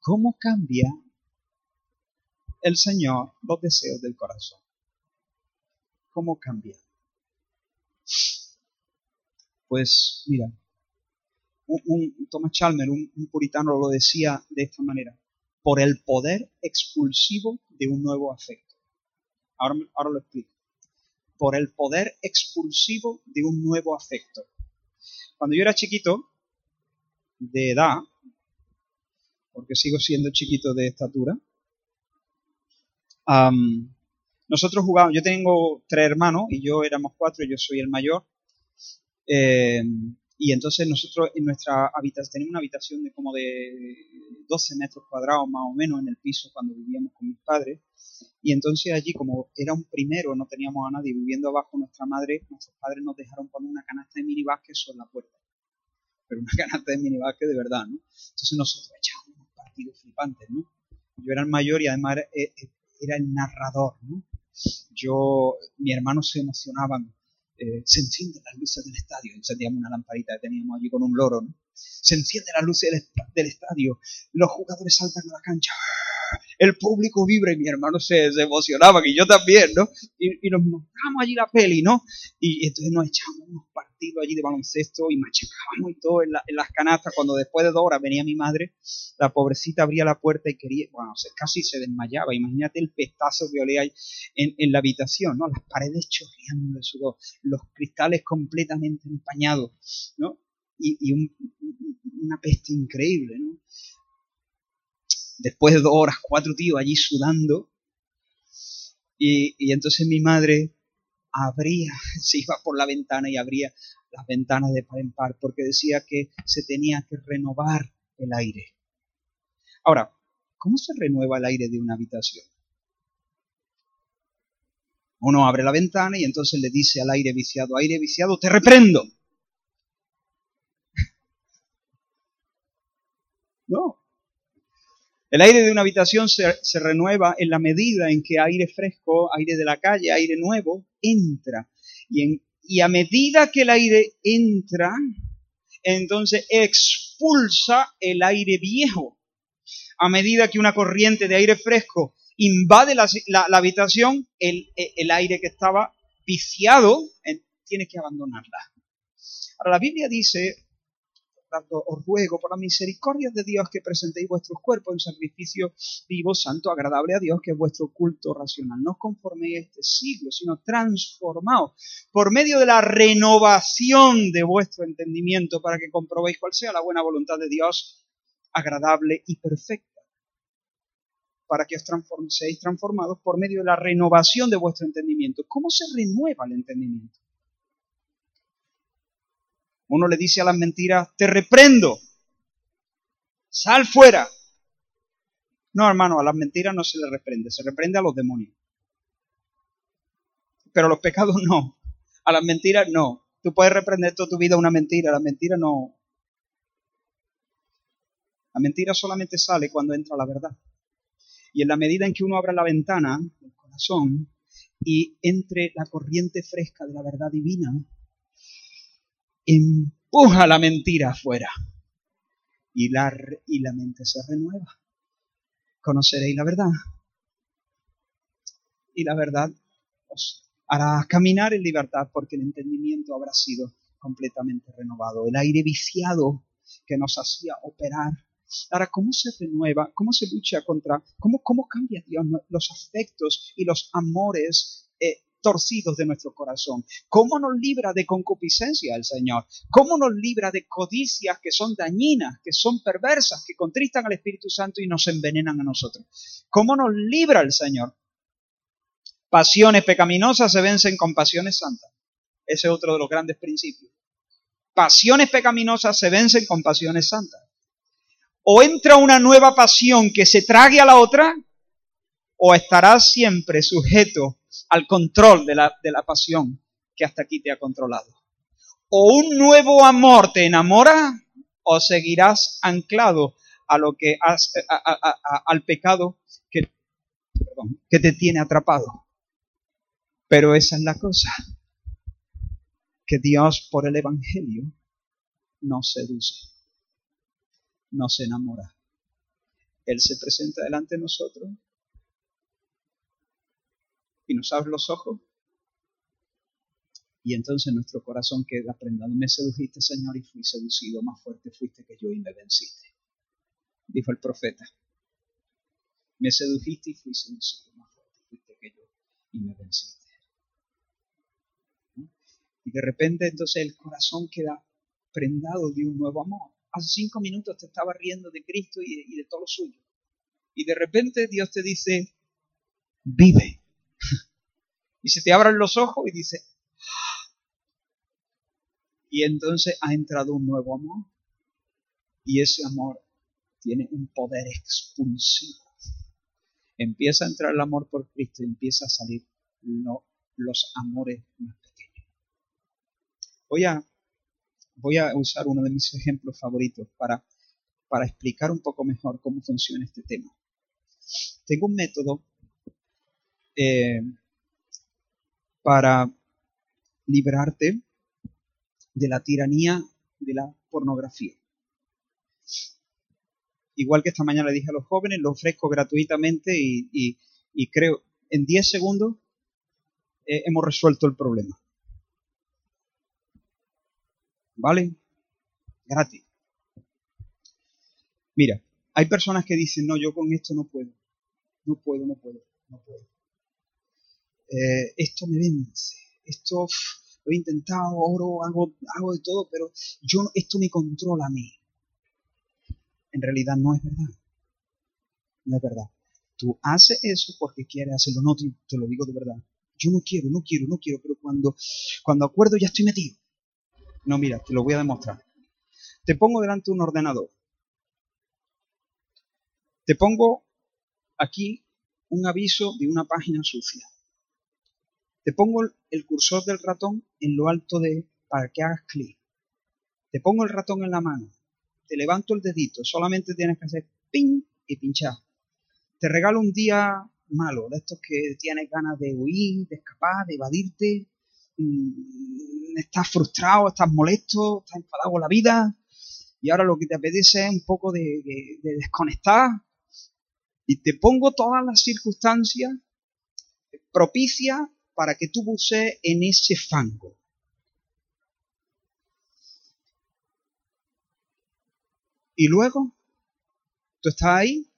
¿cómo cambia el Señor los deseos del corazón? ¿Cómo cambia? Pues mira, un, Thomas Chalmers, un, puritano, lo decía de esta manera, por el poder expulsivo de un nuevo afecto. Ahora, ahora lo explico. Por el poder expulsivo de un nuevo afecto. Cuando yo era chiquito, de edad, porque sigo siendo chiquito de estatura, nosotros jugábamos, yo tengo tres hermanos y yo éramos cuatro, y yo soy el mayor. Eh, y entonces nosotros en nuestra habitación, tenemos una habitación de como de 12 metros cuadrados más o menos en el piso cuando vivíamos con mis padres. Y entonces allí, como era un primero, no teníamos a nadie viviendo abajo, nuestra madre, nuestros padres nos dejaron poner una canasta de mini sobre la puerta. Pero una canasta de mini de verdad, ¿no? Entonces nosotros echábamos partidos flipantes, ¿no? Yo era el mayor y además era el narrador, ¿no? Yo, mi hermano se emocionaban eh, se encienden las luces del estadio. Encendíamos una lamparita que teníamos allí con un loro. ¿no? Se encienden las luces del, estadio. Los jugadores saltan a la cancha. El público vibra y mi hermano se, emocionaba, y yo también, ¿no? Y, nos montamos allí la peli, ¿no? Y, entonces nos echamos unos partidos allí de baloncesto y machacábamos y todo en, las canastas. Cuando después de dos horas venía mi madre, la pobrecita abría la puerta y quería, bueno, casi se desmayaba. Imagínate el pestazo que olía en, en la habitación, ¿no? Las paredes chorreando de sudor, los cristales completamente empañados, ¿no? Y, una peste increíble, ¿no? Después de dos horas, cuatro tíos allí sudando, y, y entonces mi madre abría, se iba por la ventana y abría las ventanas de par en par porque decía que se tenía que renovar el aire. Ahora, ¿cómo se renueva el aire de una habitación? Uno abre la ventana y entonces le dice al aire viciado, aire viciado, te reprendo. No. El aire de una habitación se, renueva en la medida en que aire fresco, aire de la calle, aire nuevo, entra. Y, y a medida que el aire entra, entonces expulsa el aire viejo. A medida que una corriente de aire fresco invade la, habitación, el, el, aire que estaba viciado eh, tiene que abandonarla. Ahora la Biblia dice, os ruego por la misericordia de Dios que presentéis vuestros cuerpos en sacrificio vivo, santo, agradable a Dios, que es vuestro culto racional. No conforméis este siglo, sino transformaos por medio de la renovación de vuestro entendimiento para que comprobéis cuál sea la buena voluntad de Dios, agradable y perfecta para que os seáis transformados por medio de la renovación de vuestro entendimiento. ¿Cómo se renueva el entendimiento? Uno le dice a las mentiras, te reprendo, sal fuera. No, hermano, a las mentiras no se le reprende, se reprende a los demonios. Pero a los pecados no, a las mentiras no. Tú puedes reprender toda tu vida una mentira, la mentira no. La mentira solamente sale cuando entra la verdad. Y en la medida en que uno abra la ventana del corazón y entre la corriente fresca de la verdad divina, empuja la mentira afuera y la, y la mente se renueva. Conoceréis la verdad y la verdad os hará caminar en libertad porque el entendimiento habrá sido completamente renovado. El aire viciado que nos hacía operar Ahora, ¿cómo se renueva? ¿Cómo se lucha contra? ¿Cómo, cómo cambia Dios los afectos y los amores torcidos de nuestro corazón? ¿Cómo nos libra de concupiscencia el Señor? ¿Cómo nos libra de codicias que son dañinas, que son perversas, que contristan al Espíritu Santo y nos envenenan a nosotros? ¿Cómo nos libra el Señor? Pasiones pecaminosas se vencen con pasiones santas. Ese es otro de los grandes principios. Pasiones pecaminosas se vencen con pasiones santas o entra una nueva pasión que se trague a la otra, o estarás siempre sujeto al control de la, de la pasión que hasta aquí te ha controlado. O un nuevo amor te enamora, o seguirás anclado a lo que has, al pecado que, que te tiene atrapado. Pero esa es la cosa, que Dios por el Evangelio nos seduce. nos enamora. Él se presenta delante de nosotros y nos abre los ojos y entonces nuestro corazón queda prendado. Me sedujiste, Señor, y fui seducido. Más fuerte fuiste que yo y me venciste. Dijo el profeta. Me sedujiste y fui seducido. Más fuerte fuiste que yo y me venciste. Y de repente entonces el corazón queda prendado de un nuevo amor. Hace cinco minutos te estaba riendo de Cristo y de, y de todo lo suyo. Y de repente Dios te dice, vive. Y se te abran los ojos y dice, y entonces ha entrado un nuevo amor. Y ese amor tiene un poder expulsivo. Empieza a entrar el amor por Cristo y empieza a salir los amores más pequeños. Voy a, voy a usar uno de mis ejemplos favoritos para, para explicar un poco mejor cómo funciona este tema. Tengo un método eh, para librarte de la tiranía de la pornografía. Igual que esta mañana le dije a los jóvenes, lo ofrezco gratuitamente y, creo en 10 segundos eh, hemos resuelto el problema. ¿Vale? Gratis. Mira, hay personas que dicen, no, yo con esto no puedo. No puedo, no puedo, no puedo. Eh, esto me vence. Esto he intentado, oro, hago, de todo, pero yo esto me controla a mí. En realidad no es verdad. No es verdad. Tú haces eso porque quieres hacerlo. No, te, lo digo de verdad. Yo no quiero, no quiero, no quiero, pero cuando, cuando acuerdo ya estoy metido. No, mira, te lo voy a demostrar. Te pongo delante de un ordenador. Te pongo aquí un aviso de una página sucia. Te pongo el cursor del ratón en lo alto de para que hagas clic. Te pongo el ratón en la mano. Te levanto el dedito. Solamente tienes que hacer ping y pinchar. Te regalo un día malo, de estos que tienes ganas de huir, de escapar, de evadirte. Mm, estás frustrado, estás molesto, estás enfadado con la vida. Y ahora lo que te apetece es un poco de desconectar. Y te pongo todas las circunstancias propicias para que tú bucees en ese fango. Y luego, tú estás ahí,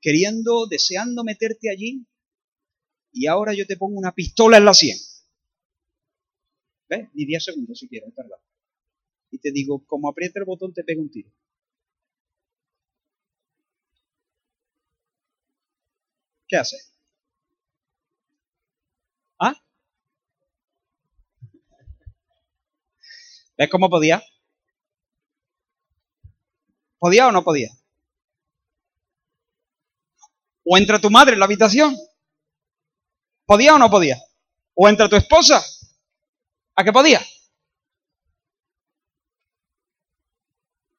queriendo, deseando meterte allí, y ahora yo te pongo una pistola en la sien. ¿Ves? Ni 10 segundos si quieres, verdad. Y te digo, como aprieta el botón, te pega un tiro. ¿Qué haces? ¿Ah? ¿Ves cómo podía? ¿Podía o no podía? ¿O entra tu madre en la habitación? ¿Podía o no podía? ¿O entra tu esposa? ¿A qué podía?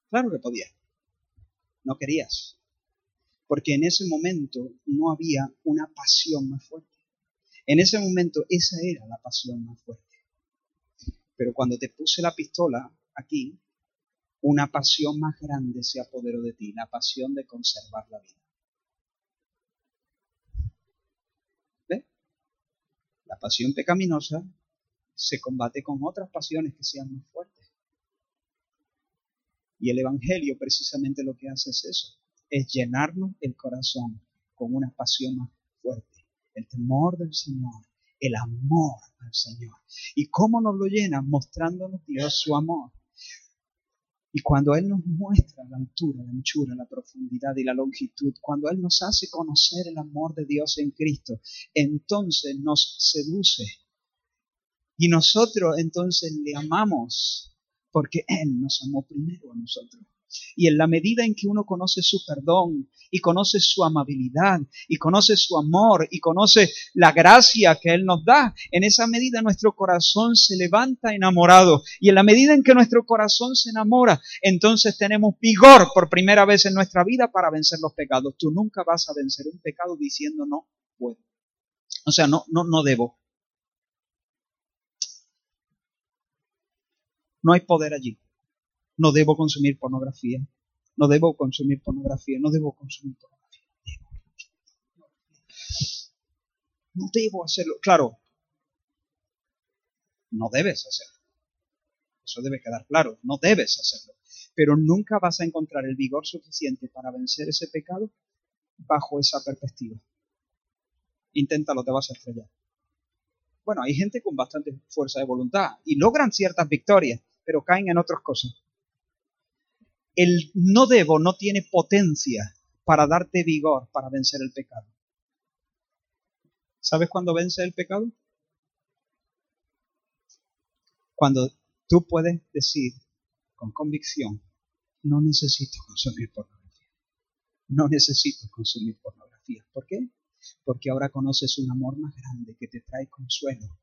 Claro que podía. No querías. Porque en ese momento no había una pasión más fuerte. En ese momento esa era la pasión más fuerte. Pero cuando te puse la pistola aquí, una pasión más grande se apoderó de ti, la pasión de conservar la vida. ¿Ves? La pasión pecaminosa se combate con otras pasiones que sean más fuertes. Y el Evangelio precisamente lo que hace es eso, es llenarnos el corazón con una pasión más fuerte el temor del Señor, el amor al Señor. ¿Y cómo nos lo llena? Mostrándonos Dios su amor. Y cuando Él nos muestra la altura, la anchura, la profundidad y la longitud, cuando Él nos hace conocer el amor de Dios en Cristo, entonces nos seduce. Y nosotros entonces le amamos porque Él nos amó primero a nosotros. Y en la medida en que uno conoce su perdón y conoce su amabilidad y conoce su amor y conoce la gracia que Él nos da, en esa medida nuestro corazón se levanta enamorado. Y en la medida en que nuestro corazón se enamora, entonces tenemos vigor por primera vez en nuestra vida para vencer los pecados. Tú nunca vas a vencer un pecado diciendo no puedo. O sea, no, no, no debo. No hay poder allí no debo consumir pornografía, No debo consumir pornografía, no debo consumir pornografía. No debo hacerlo. Claro, no debes hacerlo. Eso debe quedar claro, no debes hacerlo. Pero nunca vas a encontrar el vigor suficiente para vencer ese pecado bajo esa perspectiva. Inténtalo, te vas a estrellar. Bueno, hay gente con bastante fuerza de voluntad y logran ciertas victorias, pero caen en otras cosas. El no debo no tiene potencia para darte vigor para vencer el pecado. ¿Sabes cuándo vence el pecado? Cuando tú puedes decir con convicción, no necesito consumir pornografía. No necesito consumir pornografía. ¿Por qué? Porque ahora conoces un amor más grande que te trae consuelo,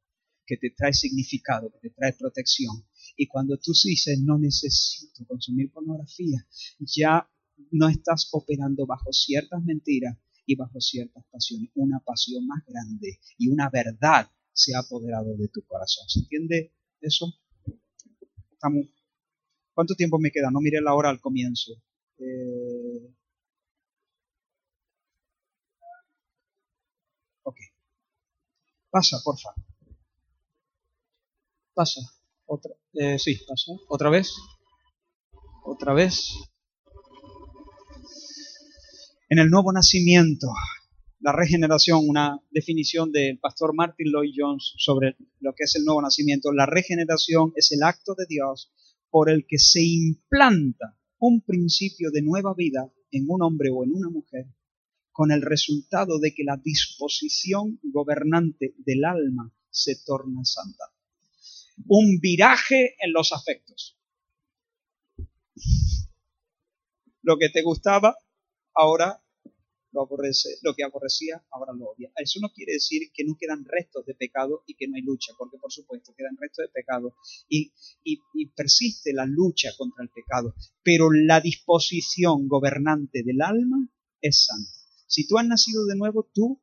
que te trae significado, que te trae protección. Y cuando tú dices, no necesito consumir pornografía, ya no estás operando bajo ciertas mentiras y bajo ciertas pasiones. Una pasión más grande y una verdad se ha apoderado de tu corazón. ¿Se entiende eso? ¿Cuánto tiempo me queda? No miré la hora al comienzo. Eh, ok. Pasa, porfa. Pasa. Otra. Eh, sí, pasa. Otra vez. Otra vez. En el nuevo nacimiento, la regeneración, una definición del pastor Martin Lloyd Jones sobre lo que es el nuevo nacimiento. La regeneración es el acto de Dios por el que se implanta un principio de nueva vida en un hombre o en una mujer, con el resultado de que la disposición gobernante del alma se torna santa. Un viraje en los afectos. Lo que te gustaba, ahora lo, aborrece, lo que aborrecía, ahora lo odia. Eso no quiere decir que no quedan restos de pecado y que no hay lucha, porque por supuesto quedan restos de pecado y, y persiste la lucha contra el pecado, pero la disposición gobernante del alma es santa. Si tú has nacido de nuevo, tú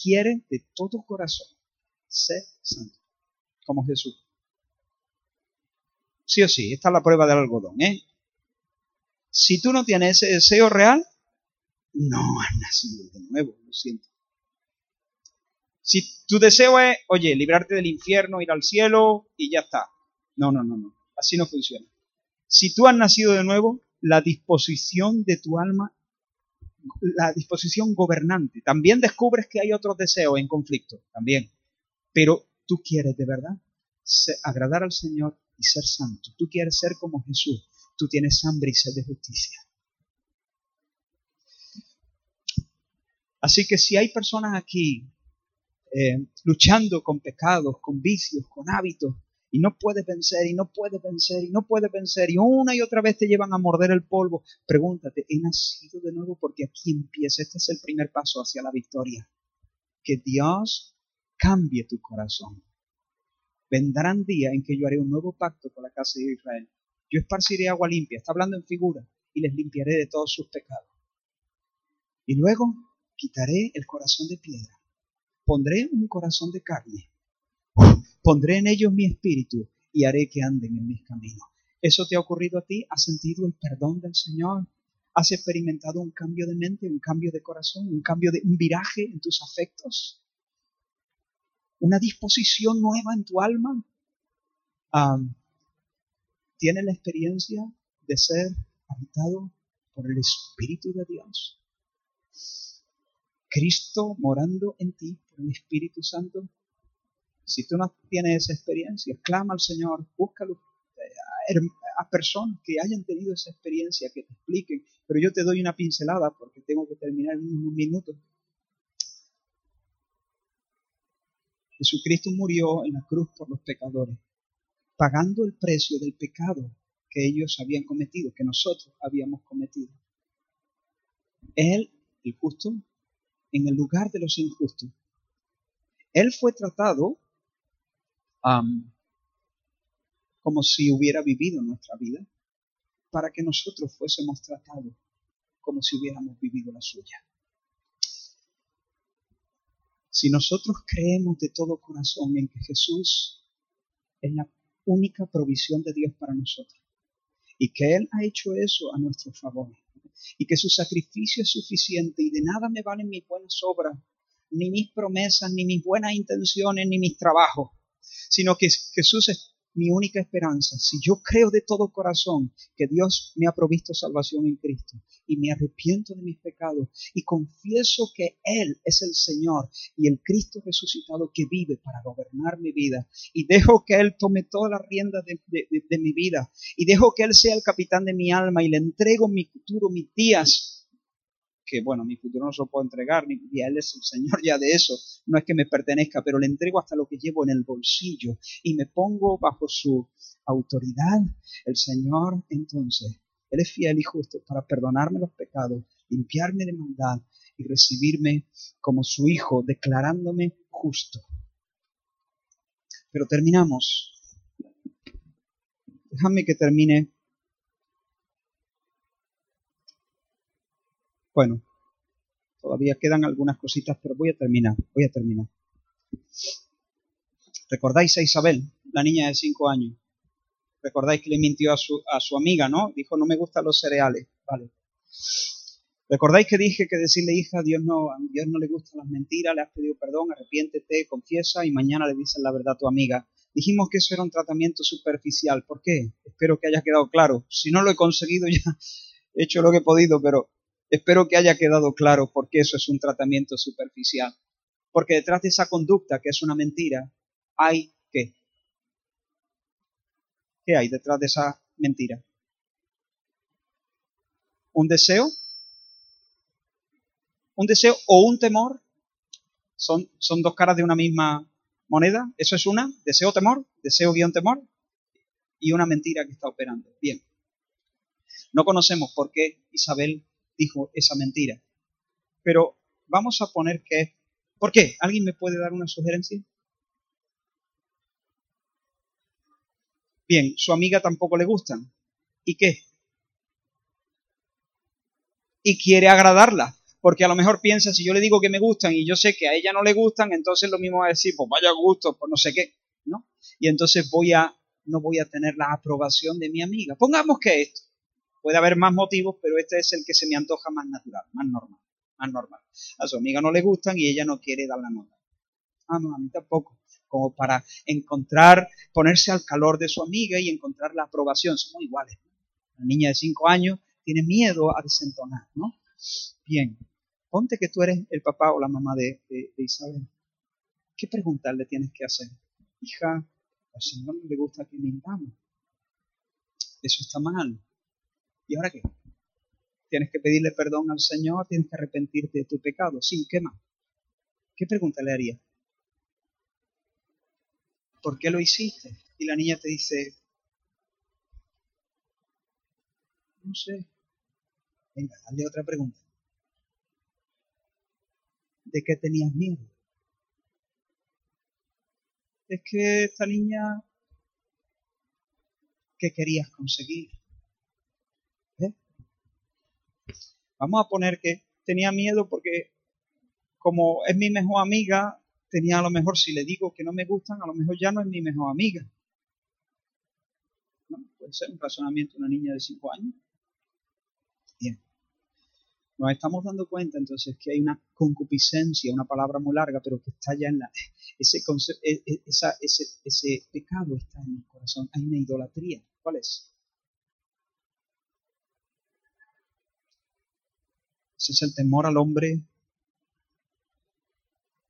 quieres de todo corazón ser santo, como Jesús. Sí o sí, esta es la prueba del algodón, ¿eh? Si tú no tienes ese deseo real, no has nacido de nuevo, lo siento. Si tu deseo es, oye, librarte del infierno, ir al cielo y ya está. No, no, no, no. Así no funciona. Si tú has nacido de nuevo, la disposición de tu alma, la disposición gobernante, también descubres que hay otros deseos en conflicto, también. Pero tú quieres de verdad agradar al Señor y ser santo. Tú quieres ser como Jesús. Tú tienes hambre y sed de justicia. Así que si hay personas aquí eh, luchando con pecados, con vicios, con hábitos, y no puedes vencer, y no puedes vencer, y no puedes vencer, y una y otra vez te llevan a morder el polvo, pregúntate, ¿he nacido de nuevo? Porque aquí empieza, este es el primer paso hacia la victoria. Que Dios cambie tu corazón. Vendrán días en que yo haré un nuevo pacto con la casa de Israel. Yo esparciré agua limpia, está hablando en figura, y les limpiaré de todos sus pecados. Y luego quitaré el corazón de piedra, pondré un corazón de carne, pondré en ellos mi espíritu y haré que anden en mis caminos. ¿Eso te ha ocurrido a ti? ¿Has sentido el perdón del Señor? ¿Has experimentado un cambio de mente, un cambio de corazón, un cambio de un viraje en tus afectos? ¿Una disposición nueva en tu alma? ¿Tienes la experiencia de ser habitado por el Espíritu de Dios? Cristo morando en ti por el Espíritu Santo. Si tú no tienes esa experiencia, clama al Señor, búscalo eh, a personas que hayan tenido esa experiencia, que te expliquen. Pero yo te doy una pincelada porque tengo que terminar en un minuto. Jesucristo murió en la cruz por los pecadores, pagando el precio del pecado que ellos habían cometido, que nosotros habíamos cometido. Él, el justo, en el lugar de los injustos. Él fue tratado como si hubiera vivido nuestra vida para que nosotros fuésemos tratados como si hubiéramos vivido la suya. Si nosotros creemos de todo corazón en que Jesús es la única provisión de Dios para nosotros y que Él ha hecho eso a nuestro favor y que su sacrificio es suficiente y de nada me valen mis buenas obras, ni mis promesas, ni mis buenas intenciones, ni mis trabajos, sino que Jesús es mi única esperanza. Si yo creo de todo corazón que Dios me ha provisto salvación en Cristo y me arrepiento de mis pecados y confieso que Él es el Señor y el Cristo resucitado que vive para gobernar mi vida y dejo que Él tome todas las riendas de, de mi vida y dejo que Él sea el capitán de mi alma y le entrego mi futuro, mis días que bueno, mi futuro no se lo puedo entregar, ni y Él es el Señor ya de eso, no es que me pertenezca, pero le entrego hasta lo que llevo en el bolsillo y me pongo bajo su autoridad, el Señor entonces, Él es fiel y justo para perdonarme los pecados, limpiarme de maldad y recibirme como su hijo, declarándome justo. Pero terminamos. Déjame que termine Bueno, todavía quedan algunas cositas, pero voy a terminar, voy a terminar. ¿Recordáis a Isabel, la niña de cinco años? ¿Recordáis que le mintió a su, a su amiga, no? Dijo, no me gustan los cereales. Vale. ¿Recordáis que dije que decirle, hija, Dios no, a Dios no le gustan las mentiras, le has pedido perdón, arrepiéntete, confiesa y mañana le dices la verdad a tu amiga? Dijimos que eso era un tratamiento superficial. ¿Por qué? Espero que haya quedado claro. Si no lo he conseguido ya he hecho lo que he podido, pero Espero que haya quedado claro por qué eso es un tratamiento superficial. Porque detrás de esa conducta, que es una mentira, hay qué. ¿Qué hay detrás de esa mentira? ¿Un deseo? ¿Un deseo o un temor? Son, son dos caras de una misma moneda. Eso es una, deseo, temor, deseo guion temor, y una mentira que está operando. Bien. No conocemos por qué Isabel dijo esa mentira. Pero vamos a poner que... ¿Por qué? ¿Alguien me puede dar una sugerencia? Bien, su amiga tampoco le gustan. ¿Y qué? Y quiere agradarla, porque a lo mejor piensa, si yo le digo que me gustan y yo sé que a ella no le gustan, entonces lo mismo va a decir, pues vaya gusto, pues no sé qué, ¿no? Y entonces voy a, no voy a tener la aprobación de mi amiga. Pongamos que esto. Puede haber más motivos, pero este es el que se me antoja más natural, más normal, más normal. A su amiga no le gustan y ella no quiere dar la nota. Ah, no, a mí tampoco. Como para encontrar, ponerse al calor de su amiga y encontrar la aprobación. Somos iguales. La niña de cinco años tiene miedo a desentonar, ¿no? Bien, ponte que tú eres el papá o la mamá de, Isabel. ¿Qué preguntas le tienes que hacer? Hija, al Señor no le gusta que mintamos. Eso está mal. ¿Y ahora qué? Tienes que pedirle perdón al Señor, tienes que arrepentirte de tu pecado. Sí, ¿qué más? ¿Qué pregunta le haría? ¿Por qué lo hiciste? Y la niña te dice, no sé. Venga, dale otra pregunta. ¿De qué tenías miedo? Es que esta niña, ¿qué querías conseguir? Vamos a poner que tenía miedo porque como es mi mejor amiga, tenía a lo mejor si le digo que no me gustan, a lo mejor ya no es mi mejor amiga. ¿No? Puede ser un razonamiento de una niña de 5 años. Bien. Nos estamos dando cuenta entonces que hay una concupiscencia, una palabra muy larga, pero que está ya en la... Ese, e, e, esa, ese, ese pecado está en mi corazón. Hay una idolatría. ¿Cuál es? Ese es el temor al hombre.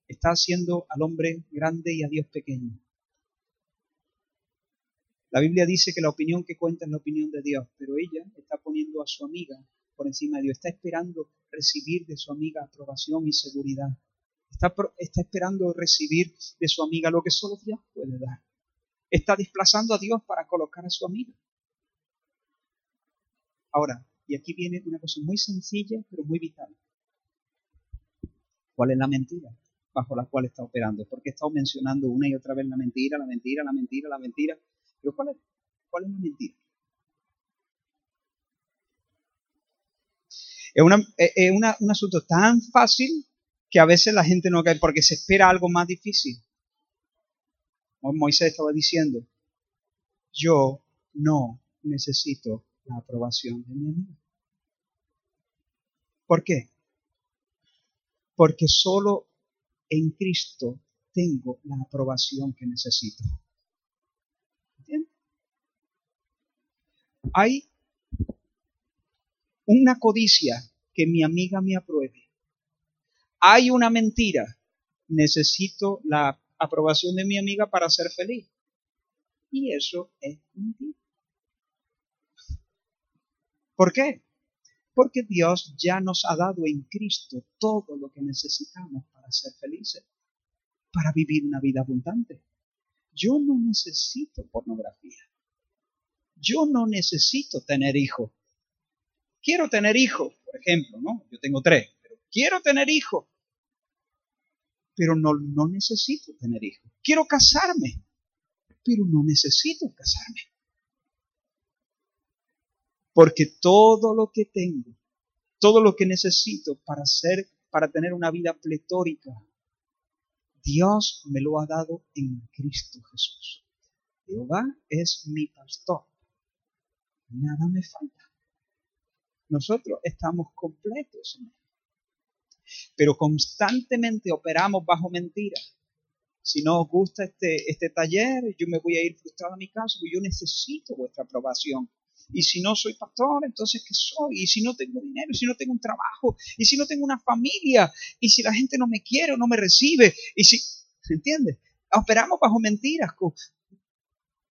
Está haciendo al hombre grande y a Dios pequeño. La Biblia dice que la opinión que cuenta es la opinión de Dios, pero ella está poniendo a su amiga por encima de Dios. Está esperando recibir de su amiga aprobación y seguridad. Está, está esperando recibir de su amiga lo que solo Dios puede dar. Está desplazando a Dios para colocar a su amiga. Ahora, y aquí viene una cosa muy sencilla, pero muy vital. ¿Cuál es la mentira bajo la cual está operando? Porque he estado mencionando una y otra vez la mentira, la mentira, la mentira, la mentira. Pero ¿cuál es, cuál es la mentira? Es, es un asunto tan fácil que a veces la gente no cae porque se espera algo más difícil. Moisés estaba diciendo, yo no necesito la aprobación de mi amiga. ¿Por qué? Porque solo en Cristo tengo la aprobación que necesito. ¿Entiendes? Hay una codicia que mi amiga me apruebe. Hay una mentira. Necesito la aprobación de mi amiga para ser feliz. Y eso es mentira. ¿Por qué? Porque Dios ya nos ha dado en Cristo todo lo que necesitamos para ser felices, para vivir una vida abundante. Yo no necesito pornografía. Yo no necesito tener hijos. Quiero tener hijos, por ejemplo, ¿no? Yo tengo tres, pero quiero tener hijos. Pero no, no necesito tener hijos. Quiero casarme, pero no necesito casarme. Porque todo lo que tengo, todo lo que necesito para ser, para tener una vida pletórica, Dios me lo ha dado en Cristo Jesús. Jehová es mi pastor. Nada me falta. Nosotros estamos completos en él. Pero constantemente operamos bajo mentiras. Si no os gusta este, este taller, yo me voy a ir frustrado a mi casa porque yo necesito vuestra aprobación. Y si no soy pastor, entonces ¿qué soy? Y si no tengo dinero, y si no tengo un trabajo, y si no tengo una familia, y si la gente no me quiere o no me recibe, y si, ¿se entiende? Operamos bajo mentiras,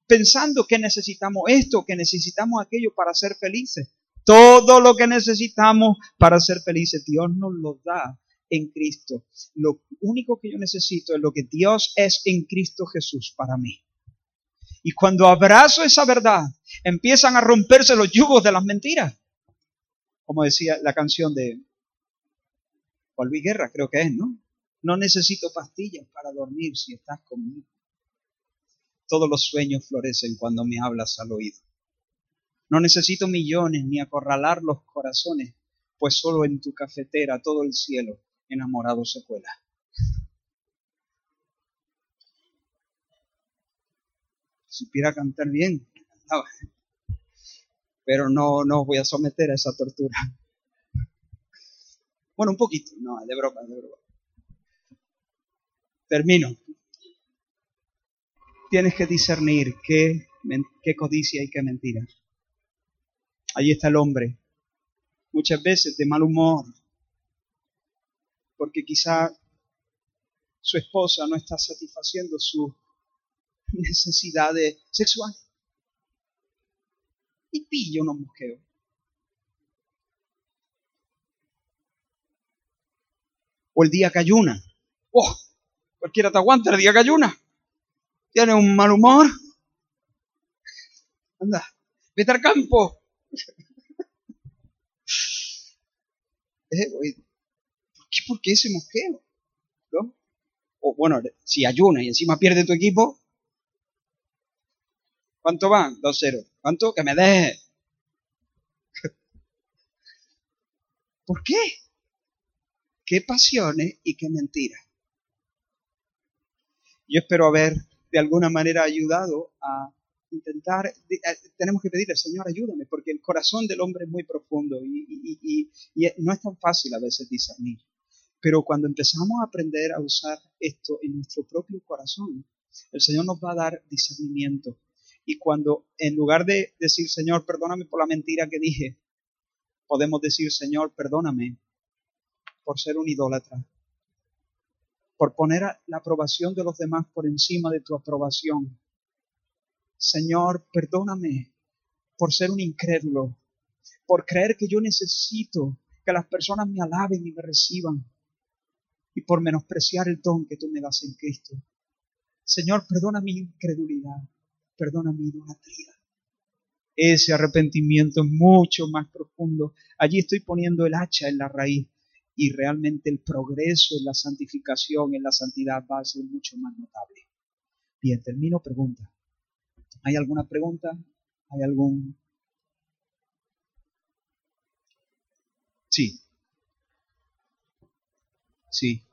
pensando que necesitamos esto, que necesitamos aquello para ser felices. Todo lo que necesitamos para ser felices, Dios nos lo da en Cristo. Lo único que yo necesito es lo que Dios es en Cristo Jesús para mí. Y cuando abrazo esa verdad, empiezan a romperse los yugos de las mentiras. Como decía la canción de Juan Guerra, creo que es, ¿no? No necesito pastillas para dormir si estás conmigo. Todos los sueños florecen cuando me hablas al oído. No necesito millones ni acorralar los corazones, pues solo en tu cafetera todo el cielo enamorado se cuela. supiera cantar bien, Pero no, no os voy a someter a esa tortura. Bueno, un poquito, no, de broma, de broma. Termino. Tienes que discernir qué, qué codicia y qué mentira. Allí está el hombre, muchas veces de mal humor, porque quizá su esposa no está satisfaciendo sus necesidades sexuales. Y pilla unos mosqueos. O el día que ayuna. ¡Oh! Cualquiera te aguanta el día que ayuna. Tiene un mal humor. Anda, vete al campo. Eh, ¿Por qué, ese mosqueo? O bueno, si ayuna y encima pierde tu equipo, ¿cuánto van? 2-0. ¿Cuánto? Que me deje. ¿Por qué? ¿Qué pasiones y qué mentiras? Yo espero haber de alguna manera ayudado a intentar, eh, tenemos que pedirle, Señor, ayúdame, porque el corazón del hombre es muy profundo y, no es tan fácil a veces discernir. Pero cuando empezamos a aprender a usar esto en nuestro propio corazón, el Señor nos va a dar discernimiento. Y cuando en lugar de decir, Señor, perdóname por la mentira que dije, podemos decir, Señor, perdóname por ser un idólatra, por poner la aprobación de los demás por encima de tu aprobación, Señor, perdóname por ser un incrédulo, por creer que yo necesito que las personas me alaben y me reciban, y por menospreciar el don que tú me das en Cristo. Señor, perdona mi incredulidad, perdona mi idolatría. Ese arrepentimiento es mucho más profundo. Allí estoy poniendo el hacha en la raíz y realmente el progreso en la santificación, en la santidad va a ser mucho más notable. Bien, termino pregunta. ¿Hay alguna pregunta? ¿Hay algún... Sí. Sí.